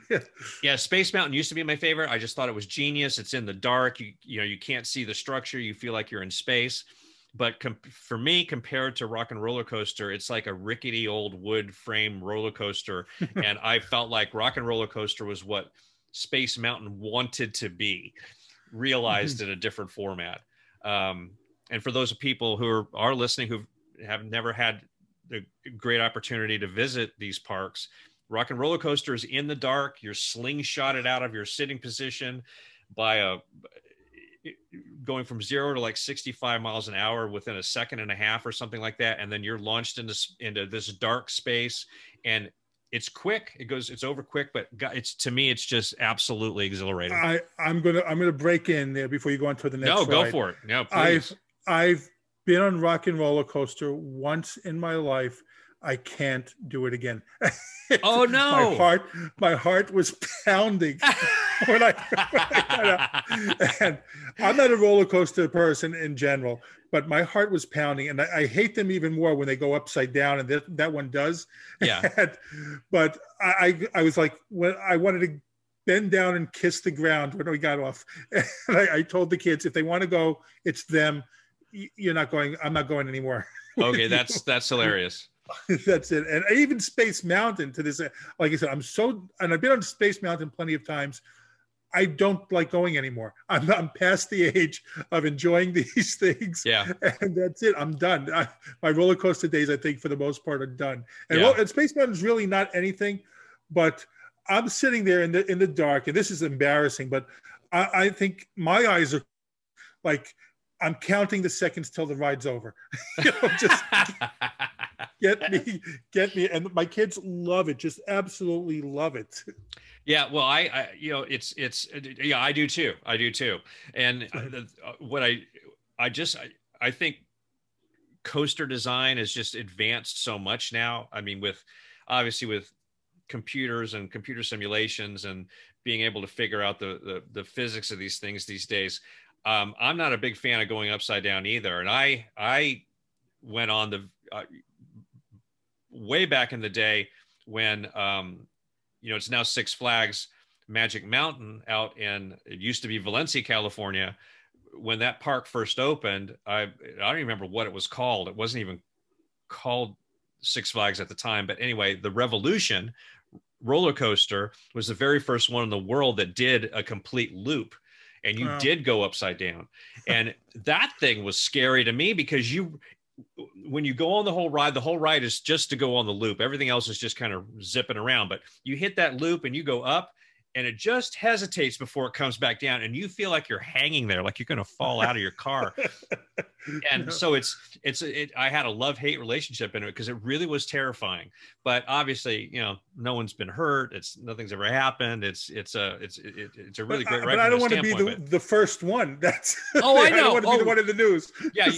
yeah, Space Mountain used to be my favorite. I just thought it was genius. It's in the dark. You you know you can't see the structure. You feel like you're in space. But com- for me, compared to Rock and Roller Coaster, it's like a rickety old wood frame roller coaster, and I felt like Rock and Roller Coaster was what Space Mountain wanted to be, realized mm-hmm. in a different format. Um, and for those people who are, are listening who have never had the great opportunity to visit these parks, Rock and Roller Coaster is in the dark. You're slingshotted out of your sitting position by a going from zero to like 65 miles an hour within a second and a half or something like that. And then you're launched into into this dark space and it's quick. It goes it's over quick but it's to me it's just absolutely exhilarating. I i'm gonna i'm gonna break in there before you go on to the next no go for it. No please. i've i've been on rock and roller coaster once in my life I can't do it again. Oh no! my heart, my heart was pounding when I, when I and I'm not a roller coaster person in general, but my heart was pounding, and I, I hate them even more when they go upside down, and that, that one does. Yeah. And, but I, I was like, when I wanted to bend down and kiss the ground when we got off, and I, I told the kids if they want to go, it's them. You're not going. I'm not going anymore. Okay, that's that's hilarious. that's it. And even Space Mountain to this, like I said, I'm so, and I've been on Space Mountain plenty of times. I don't like going anymore. I'm, I'm past the age of enjoying these things. Yeah. And that's it. I'm done. I, my roller coaster days, I think, for the most part, are done. And, yeah. and Space Mountain is really not anything, but I'm sitting there in the in the dark, and this is embarrassing, but I, I think my eyes are like I'm counting the seconds till the ride's over. you know, just get me, get me. And my kids love it, just absolutely love it. Yeah, well, I, I you know, it's it's yeah, I do too. I do too. And uh, what I I just I, I think coaster design has just advanced so much now. I mean, with obviously with computers and computer simulations and being able to figure out the, the, the physics of these things these days um, I'm not a big fan of going upside down either. And I I went on the uh, way back in the day when um, you know it's now Six Flags Magic Mountain out in it used to be Valencia, California. When that park first opened, I I don't remember what it was called. It wasn't even called Six Flags at the time, but anyway, the Revolution roller coaster was the very first one in the world that did a complete loop and you wow. did go upside down and that thing was scary to me because you when you go on the whole ride the whole ride is just to go on the loop everything else is just kind of zipping around but you hit that loop and you go up and it just hesitates before it comes back down and you feel like you're hanging there like you're going to fall out of your car. And no. so it's it's it, i had a love hate relationship in it because it really was terrifying. But obviously you know no one's been hurt. It's nothing's ever happened. It's it's a it's it, it's a really great but, but i don't want to be the, the first one. That's oh i know I don't want to oh, be the oh. one in the news. Yeah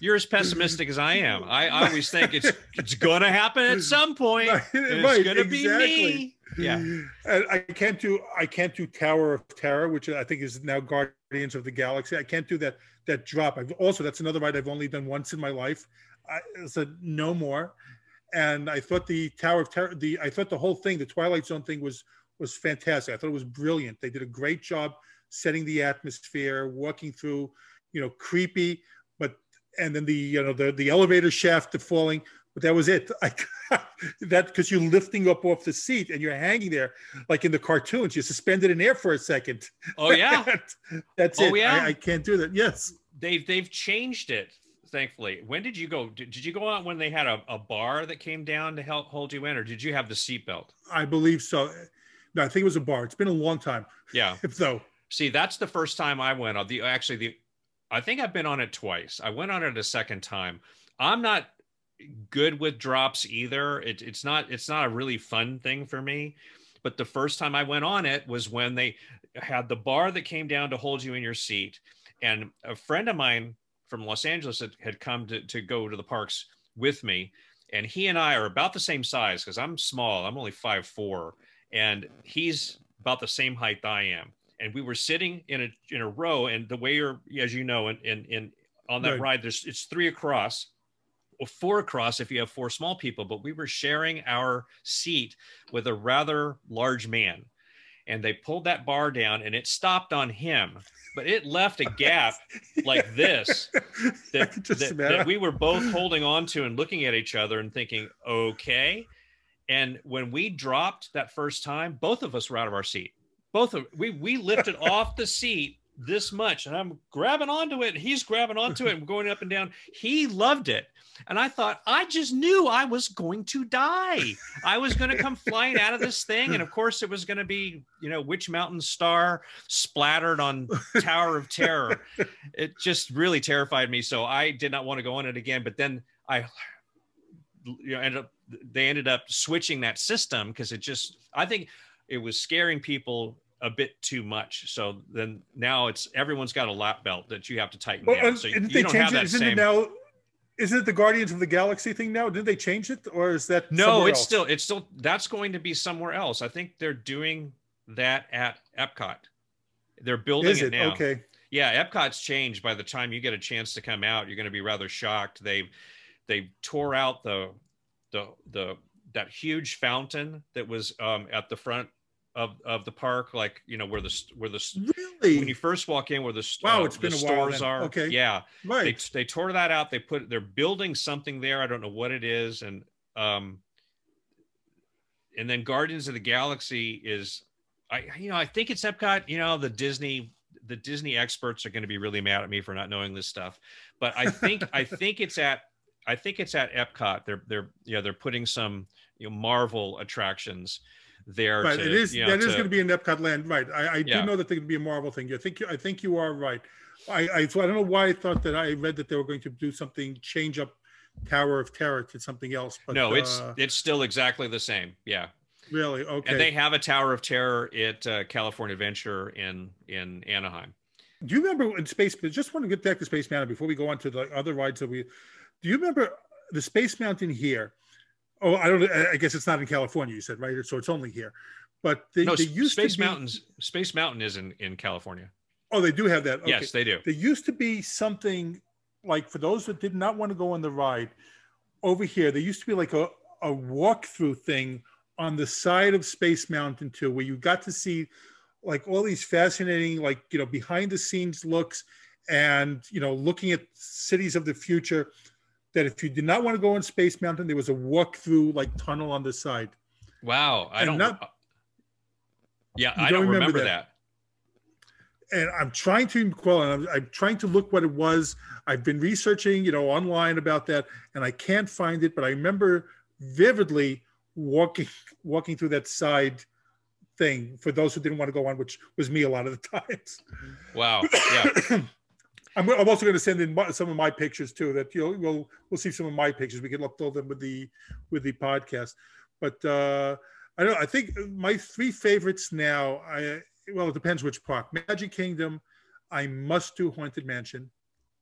you, are as pessimistic as i am. I, I always think it's it's gonna happen at some point. Right, it's right, gonna exactly. be me yeah. I can't do i can't do tower of terror which i think is now guardians of the galaxy. I can't do that that drop. I've also that's another ride i've only done once in my life. I said no more. And i thought the tower of terror the i thought the whole thing the twilight zone thing was was fantastic. I thought it was brilliant. They did a great job setting the atmosphere walking through you know creepy but and then the you know the the elevator shaft to falling but that was it. I, that because you're lifting up off the seat and you're hanging there like in the cartoons. You're suspended in air for a second. Oh yeah, that's oh, it. Yeah. I, I, can't do that. Yes, they've they've changed it. Thankfully, when did you go? Did, did you go out when they had a, a bar that came down to help hold you in, or did you have the seatbelt? I believe so. No, I think it was a bar. It's been a long time. Yeah. if so, see, that's the first time I went on the. Actually, the I think I've been on it twice. I went on it a second time. I'm not good with drops either. It, it's not it's not a really fun thing for me. But the first time I went on it was when they had the bar that came down to hold you in your seat. And a friend of mine from Los Angeles had, had come to, to go to the parks with me. And he and I are about the same size because I'm small. I'm only five four, and he's about the same height I am. And we were sitting in a in a row. And the way you're, as you know, in in, in on that Right. ride. There's it's three across four across if you have four small people, but we were sharing our seat with a rather large man. And they pulled that bar down and it stopped on him, but it left a gap like this that, that, that we were both holding on to and looking at each other and thinking, okay. And when we dropped that first time, both of us were out of our seat. Both of we we lifted off the seat this much, and I'm grabbing onto it. And He's grabbing onto it and going up and down. He loved it. And I thought, I just knew I was going to die. I was going to come flying out of this thing. And of course, it was going to be, you know, Witch Mountain Star splattered on Tower of Terror. It just really terrified me. So I did not want to go on it again. But then I, you know, ended up, they ended up switching that system because it just, I think it was scaring people a bit too much. So then now it's everyone's got a lap belt that you have to tighten Well, down. So you, you don't have that same. now? Isn't it the Guardians of the Galaxy thing now? Did they change it, or is that No, it's else? still it's still that's going to be somewhere else. I think they're doing that at Epcot. They're building Is it, it now. okay? Yeah, Epcot's changed. By the time you get a chance to come out, you're going to be rather shocked. They they tore out the the the that huge fountain that was um, at the front of of the park, like you know where the where the when you first walk in, where the Wow, uh, it's been the stores then. are. Okay. yeah, they they tore that out. They put they're building something there. I don't know what it is, and um, and then Guardians of the Galaxy is, I you know I think it's Epcot. You know the Disney the Disney experts are going to be really mad at me for not knowing this stuff, but I think I think it's at I think it's at Epcot. They're they're yeah they're putting some you know Marvel attractions there. Right. to, It is. you know, that is to- going to be in Epcot land. Right. I, I Yeah. do know that there could be a Marvel thing. I think. you- I think you are right. I. I, so I don't know why I thought that I read that they were going to do something, change up Tower of Terror to something else. But no, it's uh, it's still exactly the same. Yeah. really okay. And they have a Tower of Terror at uh, California Adventure in in Anaheim. Do you remember in Space? Just want to get back to Space Mountain before we go on to the other rides that we. Do you remember the Space Mountain here? Oh, I don't. I guess it's not in California. You said right, so it's only here. But they, no, they used Space to be, Mountains. Space Mountain is in in California. Oh, they do have that. Okay. Yes, they do. There used to be something like for those that did not want to go on the ride over here. There used to be like a a walkthrough thing on the side of Space Mountain too, where you got to see like all these fascinating, like you know, behind the scenes looks, and you know, looking at cities of the future. That if you did not want to go on Space Mountain, there was a walkthrough like tunnel on the side. Wow, I And don't. not- yeah, I don't don't remember remember, that. that. and I'm trying to recall, and I'm, I'm trying to look what it was. I've been researching, you know, online about that, and I can't find it. But I remember vividly walking walking through that side thing for those who didn't want to go on, which was me a lot of the times. Wow. Yeah. I'm, I'm also going to send in some of my pictures too. That you'll we'll we'll see some of my pictures. We can upload them with the with the podcast. But uh, I don't. I think my three favorites now. I well, it depends which park. Magic Kingdom. I must do Haunted Mansion.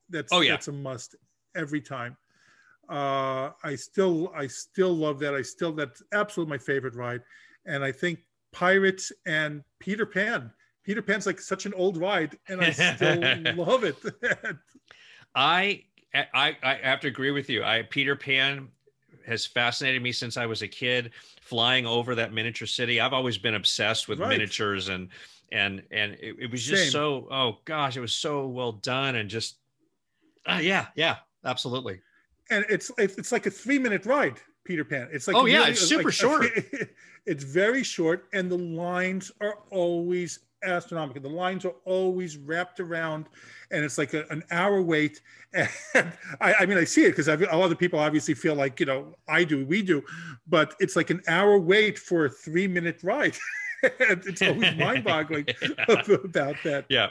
That's Oh, yeah. that's a must every time. Uh, I still I still love that. I still that's absolutely my favorite ride. And I think Pirates and Peter Pan. Peter Pan's like such an old ride, and I still love it. I, I I have to agree with you. I Peter Pan has fascinated me since I was a kid. Flying over that miniature city, I've always been obsessed with Right. miniatures and and and it, it was just Same. so oh gosh, it was so well done and just uh, yeah yeah absolutely. and it's it's like a three minute ride peter pan it's like Oh, yeah, really- it's super like- short. it's very short and the lines are always astronomical. The lines are always wrapped around and it's like a, an hour wait. And I, I mean i see it because a lot of people obviously feel like you know i do we do but it's like an hour wait for a three minute ride. And it's always mind-boggling about that. Yeah.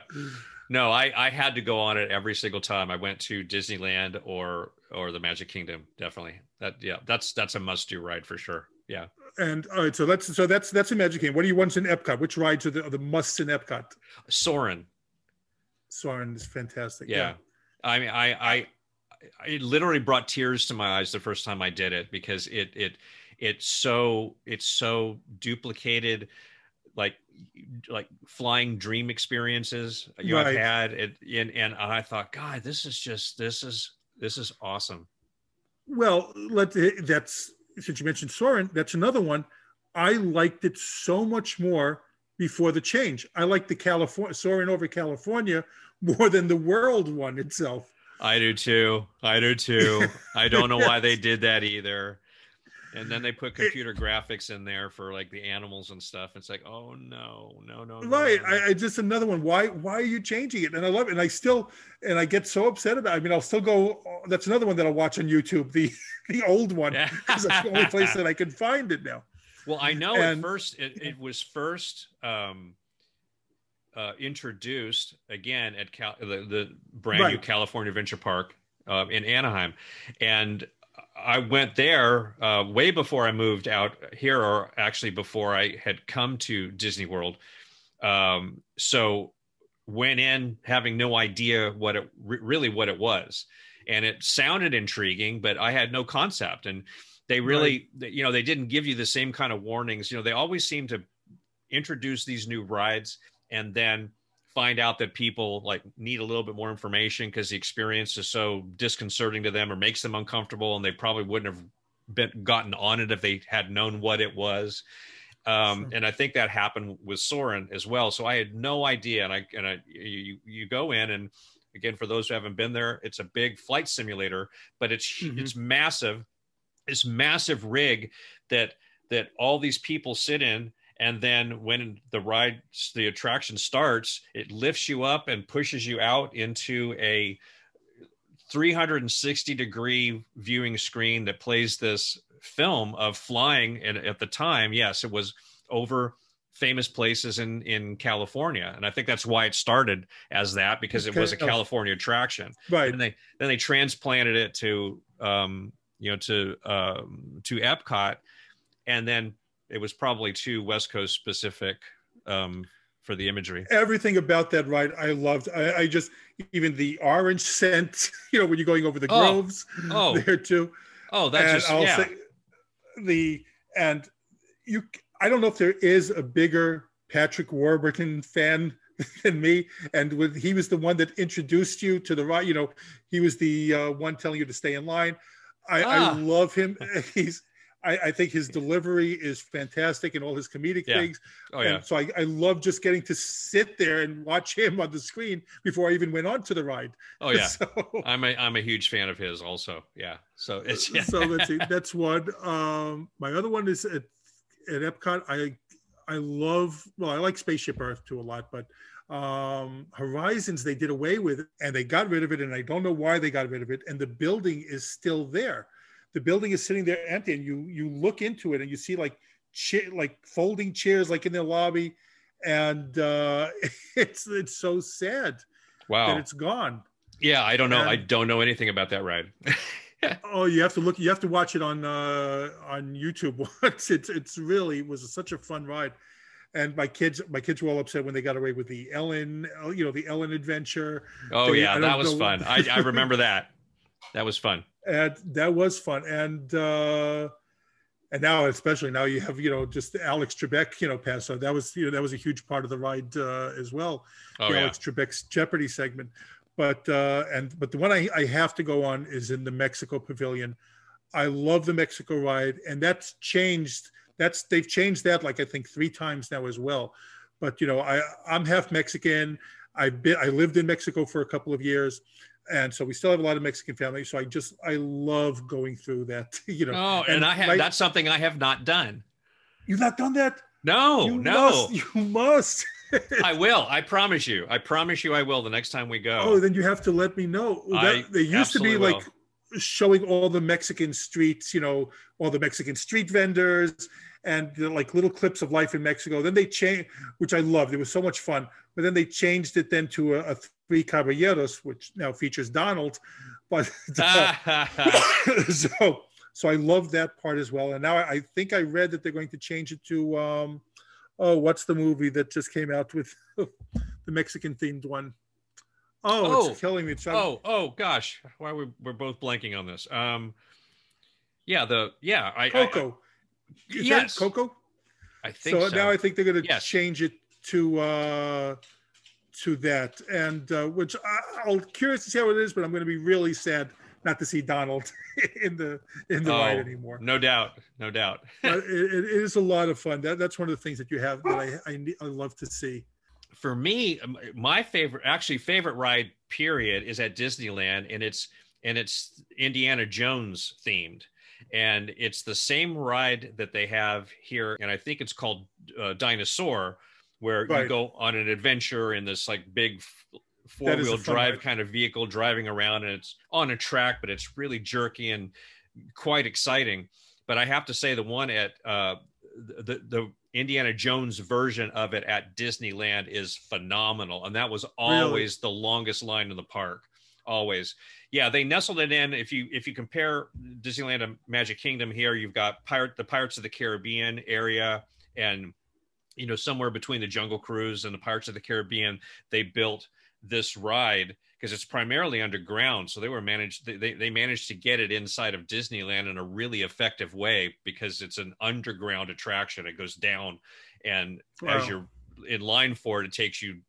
No i i had to go on it every single time. I went to disneyland or or the magic kingdom definitely. That yeah that's that's a must do ride for sure yeah. And all right so that's so that's that's a magic kingdom. What do you want in epcot? Which rides are the, are the musts in epcot? Soarin' Soarin' is fantastic. yeah, i mean i i it literally brought tears to my eyes the first time i did it because it it it's so it's so duplicated like like flying dream experiences you Right. I've had. It and and I thought god this is just this is this is awesome. Well, let that's since you mentioned Soarin', that's another one. I liked it so much more before the change. I liked the California Soarin' over California more than the world one itself. I do too I do too I don't know why they did that either and then they put computer graphics in there for like the animals and stuff it's like oh no no no, Right. no, no. I, I just another one. Why why are you changing it? And I love it. And I still and I get so upset about it. I mean, I'll still go that's another one that I'll watch on YouTube, the the old one. Because that's the only place that I can find it now. Well, I know And- at first it, it was first um, uh, introduced again at Cal- the, the brand new California Adventure Park uh, in Anaheim, and I went there uh, way before I moved out here, or actually before I had come to Disney World. Um, so went in having no idea what it re- really what it was, and it sounded intriguing, but I had no concept. And they really they- you know they didn't give you the same kind of warnings. You know they always seem to introduce these new rides and then find out that people like need a little bit more information because the experience is so disconcerting to them or makes them uncomfortable and they probably wouldn't have been gotten on it if they had known what it was um, Sure. and I think that happened with Soarin' as well. So I had no idea, and I and I you you go in and again for those who haven't been there, it's a big flight simulator, but it's Mhm. it's massive, this massive rig that that all these people sit in, and then when the ride the attraction starts, it lifts you up and pushes you out into a 360 degree viewing screen that plays this film of flying and at the time. Yes it was over famous places in in california. And i think that's why it started as that because it was a california attraction. Right. and they then they transplanted it to um you know to um to epcot. And then it was probably too west coast specific um for the imagery Everything about that ride I loved. I, I just even the orange scent, you know, when you're going over the Oh. groves oh there too. oh that's and just I'll yeah say the and you I don't know if there is a bigger Patrick Warburton fan than me. And with, he was the one that introduced you to the ride. You know, he was the uh, one telling you to stay in line. I, Ah. I love him. He's I, I think his delivery is fantastic and all his comedic Yeah. things. oh yeah And so I, I love just getting to sit there and watch him on the screen before I even went on to the ride. oh yeah So, i'm a i'm a huge fan of his also yeah so it's yeah. so let's see. That's one. Um, my other one is at, at Epcot. I I love. Well, I like Spaceship Earth too a lot, but um, Horizons they did away with it and they got rid of it, and I don't know why they got rid of it. And the building is still there. The building is sitting there empty, and you you look into it and you see like cha- like folding chairs like in the lobby, and uh, it's it's so sad wow. that it's gone. yeah i don't know. I don't know anything about that ride. Oh, you have to look. You have to watch it on uh, on YouTube once. It's it's really it was such a fun ride, and my kids my kids were all upset when they got away with the Ellen you know the Ellen adventure, oh They- yeah that was know- fun. I, I remember that. That was fun and that was fun. And uh, and now especially now you have you know just Alex Trebek you know pass. So that was you know that was a huge part of the ride uh, as well. oh yeah Alex Trebek's Jeopardy segment. But uh, and but the one I, I have to go on is in the Mexico Pavilion. I love the Mexico ride, and that's changed. That's they've changed that like I think three times now as well. But you know, I I'm half Mexican. I've been I lived in Mexico for a couple of years, and so we still have a lot of Mexican family. So I just I love going through that. You know, oh and, and i have like- that's something i have not done you've not done that. no you no must, you must. I will. I promise you. I promise you I will the next time we go. Oh, then you have to let me know. I they used to be like showing all the Mexican streets, you know, all the Mexican street vendors and like little clips of life in Mexico. Then they changed, which I loved. It was so much fun. But then they changed it then to a, a Three Caballeros, which now features Donald. But so so I love that part as well. And now I, I think I read that they're going to change it to um, oh, what's the movie that just came out with the Mexican themed one? Oh, Oh. it's killing me. It's- oh, oh gosh. Why we we're both blanking on this. Um yeah, the yeah, I I- Coco. Is that yes. Coco. I think so. so. now I think they're going to Yes. change it to uh, to that, and uh, which I, I'm curious to see how it is, but I'm going to be really sad not to see Donald in the in the ride Oh, anymore. No doubt, no doubt. But it, it is a lot of fun. That, that's one of the things that you have that I I, I love to see. for me my favorite actually favorite ride period is at disneyland and it's and it's indiana jones themed and it's the same ride that they have here and i think it's called uh, dinosaur where you go on an adventure in this like big f- That is a four-wheel drive ride. kind of vehicle driving around and it's on a track but it's really jerky and quite exciting but i have to say the one at uh, the the Indiana Jones version of it at Disneyland is phenomenal, and that was always the longest line in the park. Always, yeah. They nestled it in. If you if you compare Disneyland and Magic Kingdom here, you've got pirate the Pirates of the Caribbean area, and you know somewhere between the Jungle Cruise and the Pirates of the Caribbean, they built this ride because it's primarily underground. So they were managed they, they managed to get it inside of Disneyland in a really effective way because it's an underground attraction. It goes down and Wow. as you're in line for it, it takes you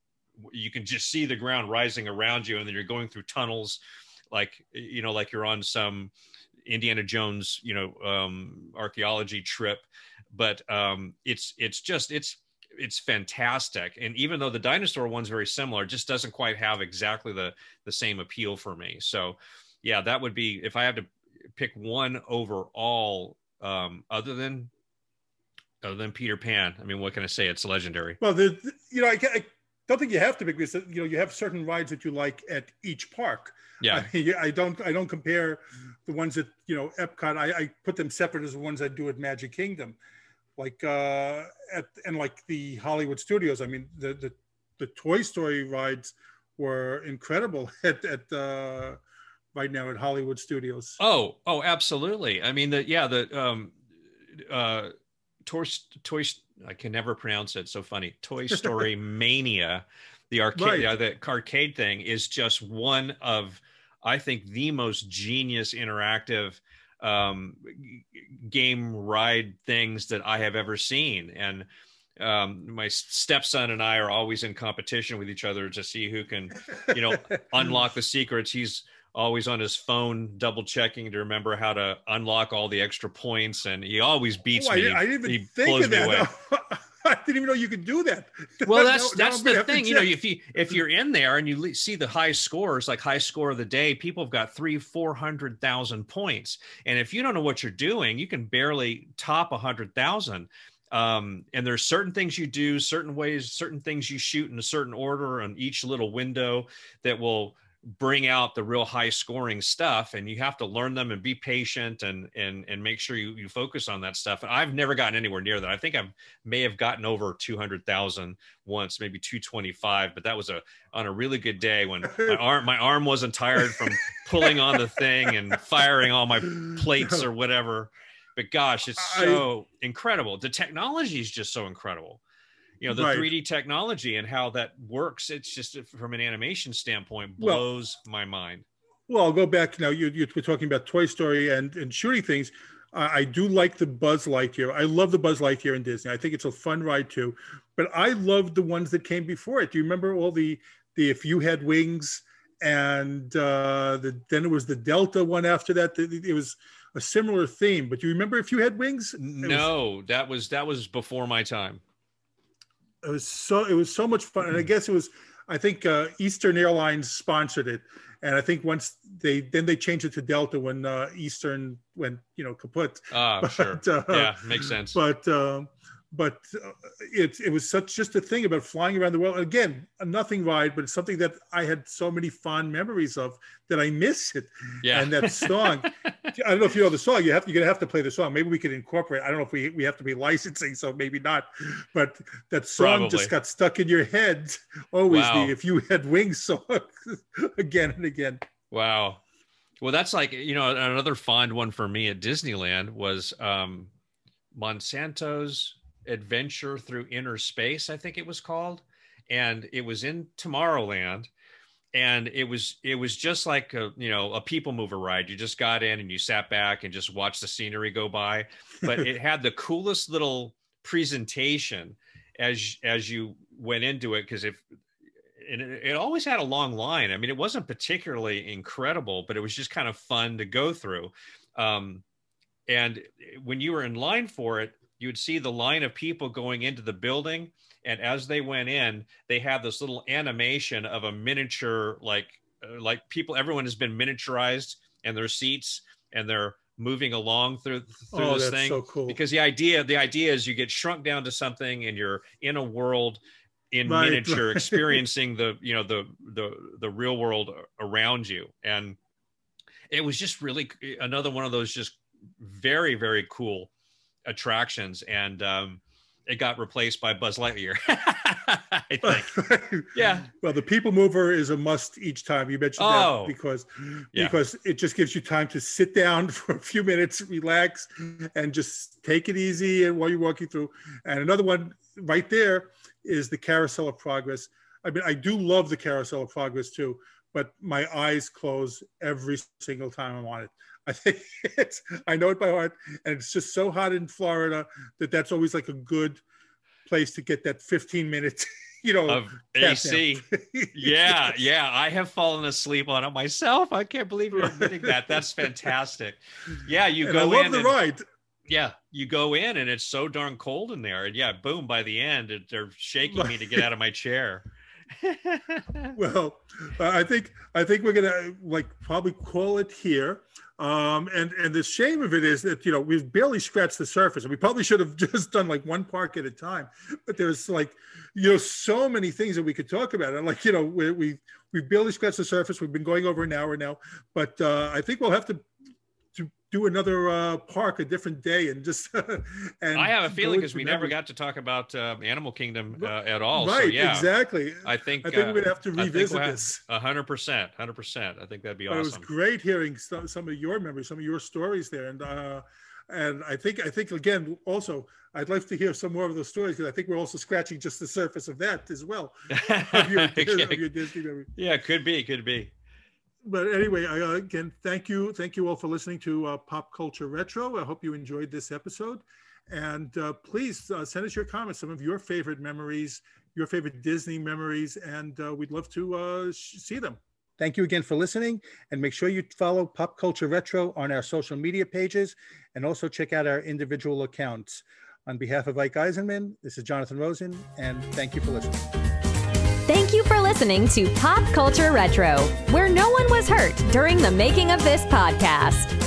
you can just see the ground rising around you and then you're going through tunnels like you know like you're on some Indiana Jones, you know, um archaeology trip, but um it's it's just it's it's fantastic. And even though the dinosaur one's very similar it just doesn't quite have exactly the the same appeal for me. So yeah that would be if i had to pick one overall um other than other than peter pan i mean what can i say? It's legendary. Well, the, the- you know I, I don't think you have to pick because you know you have certain rides that you like at each park. yeah. I, mean, I don't I don't compare the ones that you know Epcot. I, I put them separate as the ones I do at Magic Kingdom, like uh, at and like the Hollywood Studios. I mean the the, the Toy Story rides were incredible at at uh, right now at Hollywood Studios. oh oh absolutely i mean the yeah the um uh toy toy i can never pronounce it so funny toy story mania the arcade Right. uh, the arcade thing is just one of i think the most genius interactive um game ride things that i have ever seen. And um my stepson and i are always in competition with each other to see who can you know unlock the secrets. He's always on his phone double checking to remember how to unlock all the extra points. And he always beats Oh, me. didn't- I didn't even he think blows of me away. I didn't even know you could do that. well that's now that's the thing you know if you if you're in there and you see the high scores like high score of the day people have got three four hundred thousand points. And if you don't know what you're doing you can barely top a hundred thousand. Um, and there's certain things you do certain ways certain things you shoot in a certain order on each little window that will bring out the real high scoring stuff and you have to learn them and be patient and and and make sure you, you focus on that stuff. And i've never gotten anywhere near that. I think i may have gotten over 200000 once maybe 225 but that was a on a really good day when my arm my arm wasn't tired from pulling on the thing and firing all my plates or whatever. But gosh it's I- so incredible. The technology is just so incredible you know the Right. 3d technology and how that works it's just from an animation standpoint Well- blows my mind Well, I'll go back now. You, you were talking about Toy Story and, and shooting things. Uh, I do like the Buzz Lightyear. I love the Buzz Lightyear in Disney. I think it's a fun ride too. But I love the ones that came before it. Do you remember all the the If You Had Wings and uh, the then it was the Delta one after that. It was a similar theme. But do you remember If You Had Wings? It was- no that was that was before my time it was so it was so much fun. And i guess it was i think uh, eastern airlines sponsored it. And i think once they then they changed it to delta when uh, eastern went you know kaput. Ah sure. Uh, yeah makes sense. but um but uh, it, it was such just a thing about flying around the world again a nothing ride but it's something that i had so many fond memories of that i miss it yeah and that song i don't know if you know the song you have you're gonna have to play the song maybe we could incorporate i don't know if we we have to be licensing so maybe not but that song Probably. just got stuck in your head always Wow. the if you had wings song again and again Wow. Well, that's like, you know, another fond one for me at Disneyland was um, Monsanto's Adventure Through Inner Space, I think it was called. And it was in Tomorrowland. And it was it was just like a you know a people mover ride. You just got in and you sat back and just watched the scenery go by. But it had the coolest little presentation as as you went into it because if and it, it, always had a long line. I mean, it wasn't particularly incredible, but it was just kind of fun to go through. Um, and when you were in line for it, you would see the line of people going into the building. And as they went in, they had this little animation of a miniature, like uh, like people. Everyone has been miniaturized and their seats, and they're moving along through through oh, this thing. So cool. Because the idea the idea is you get shrunk down to something, and you're in a world in right, miniature right. experiencing the you know the the the real world around you and it was just really another one of those just very very cool attractions and um it got replaced by buzz lightyear i think yeah well the people mover is a must each time you mentioned oh, that because yeah. because it just gives you time to sit down for a few minutes relax and just take it easy and while you're walking through and another one right there is the carousel of progress. I mean, I do love the carousel of progress too, but my eyes close every single time I'm on it. I think it's, I know it by heart, and it's just so hot in Florida that that's always like a good place to get that 15 minutes, you know, of AC. yeah, yeah. I have fallen asleep on it myself. I can't believe you're admitting that. That's fantastic. Yeah, you and go I love in the and, ride yeah, you go in and it's so darn cold in there, and yeah, boom! By the end, it, they're shaking me to get out of my chair. well, I think I think we're gonna like probably call it here. Um, and and the shame of it is that you know we've barely scratched the surface, and we probably should have just done like one park at a time. But there's like you know so many things that we could talk about, and like you know we we we barely scratched the surface. We've been going over an hour now, but uh, I think we'll have to do another uh, park a different day and just and i have a feeling because we never got to talk about uh, animal kingdom uh, at all right so, yeah. exactly. I think i think we're gonna have to revisit we'll this. 100 percent 100 percent. I think that'd be but awesome it was great hearing some, some of your memories some of your stories there and uh and i think i think again also i'd like to hear some more of those stories because i think we're also scratching just the surface of that as well of your, of your Disney memory. yeah could be could be but anyway, I, uh, again, thank you, thank you all for listening to uh, Pop Culture Retro. I hope you enjoyed this episode, and uh, please uh, send us your comments, some of your favorite memories, your favorite Disney memories, and uh, we'd love to uh, see them. Thank you again for listening, and make sure you follow Pop Culture Retro on our social media pages, and also check out our individual accounts. On behalf of Ike Eisenman, this is Jonathan Rosen, and thank you for listening. Thank you for listening to Pop Culture Retro, where no one was hurt during the making of this podcast.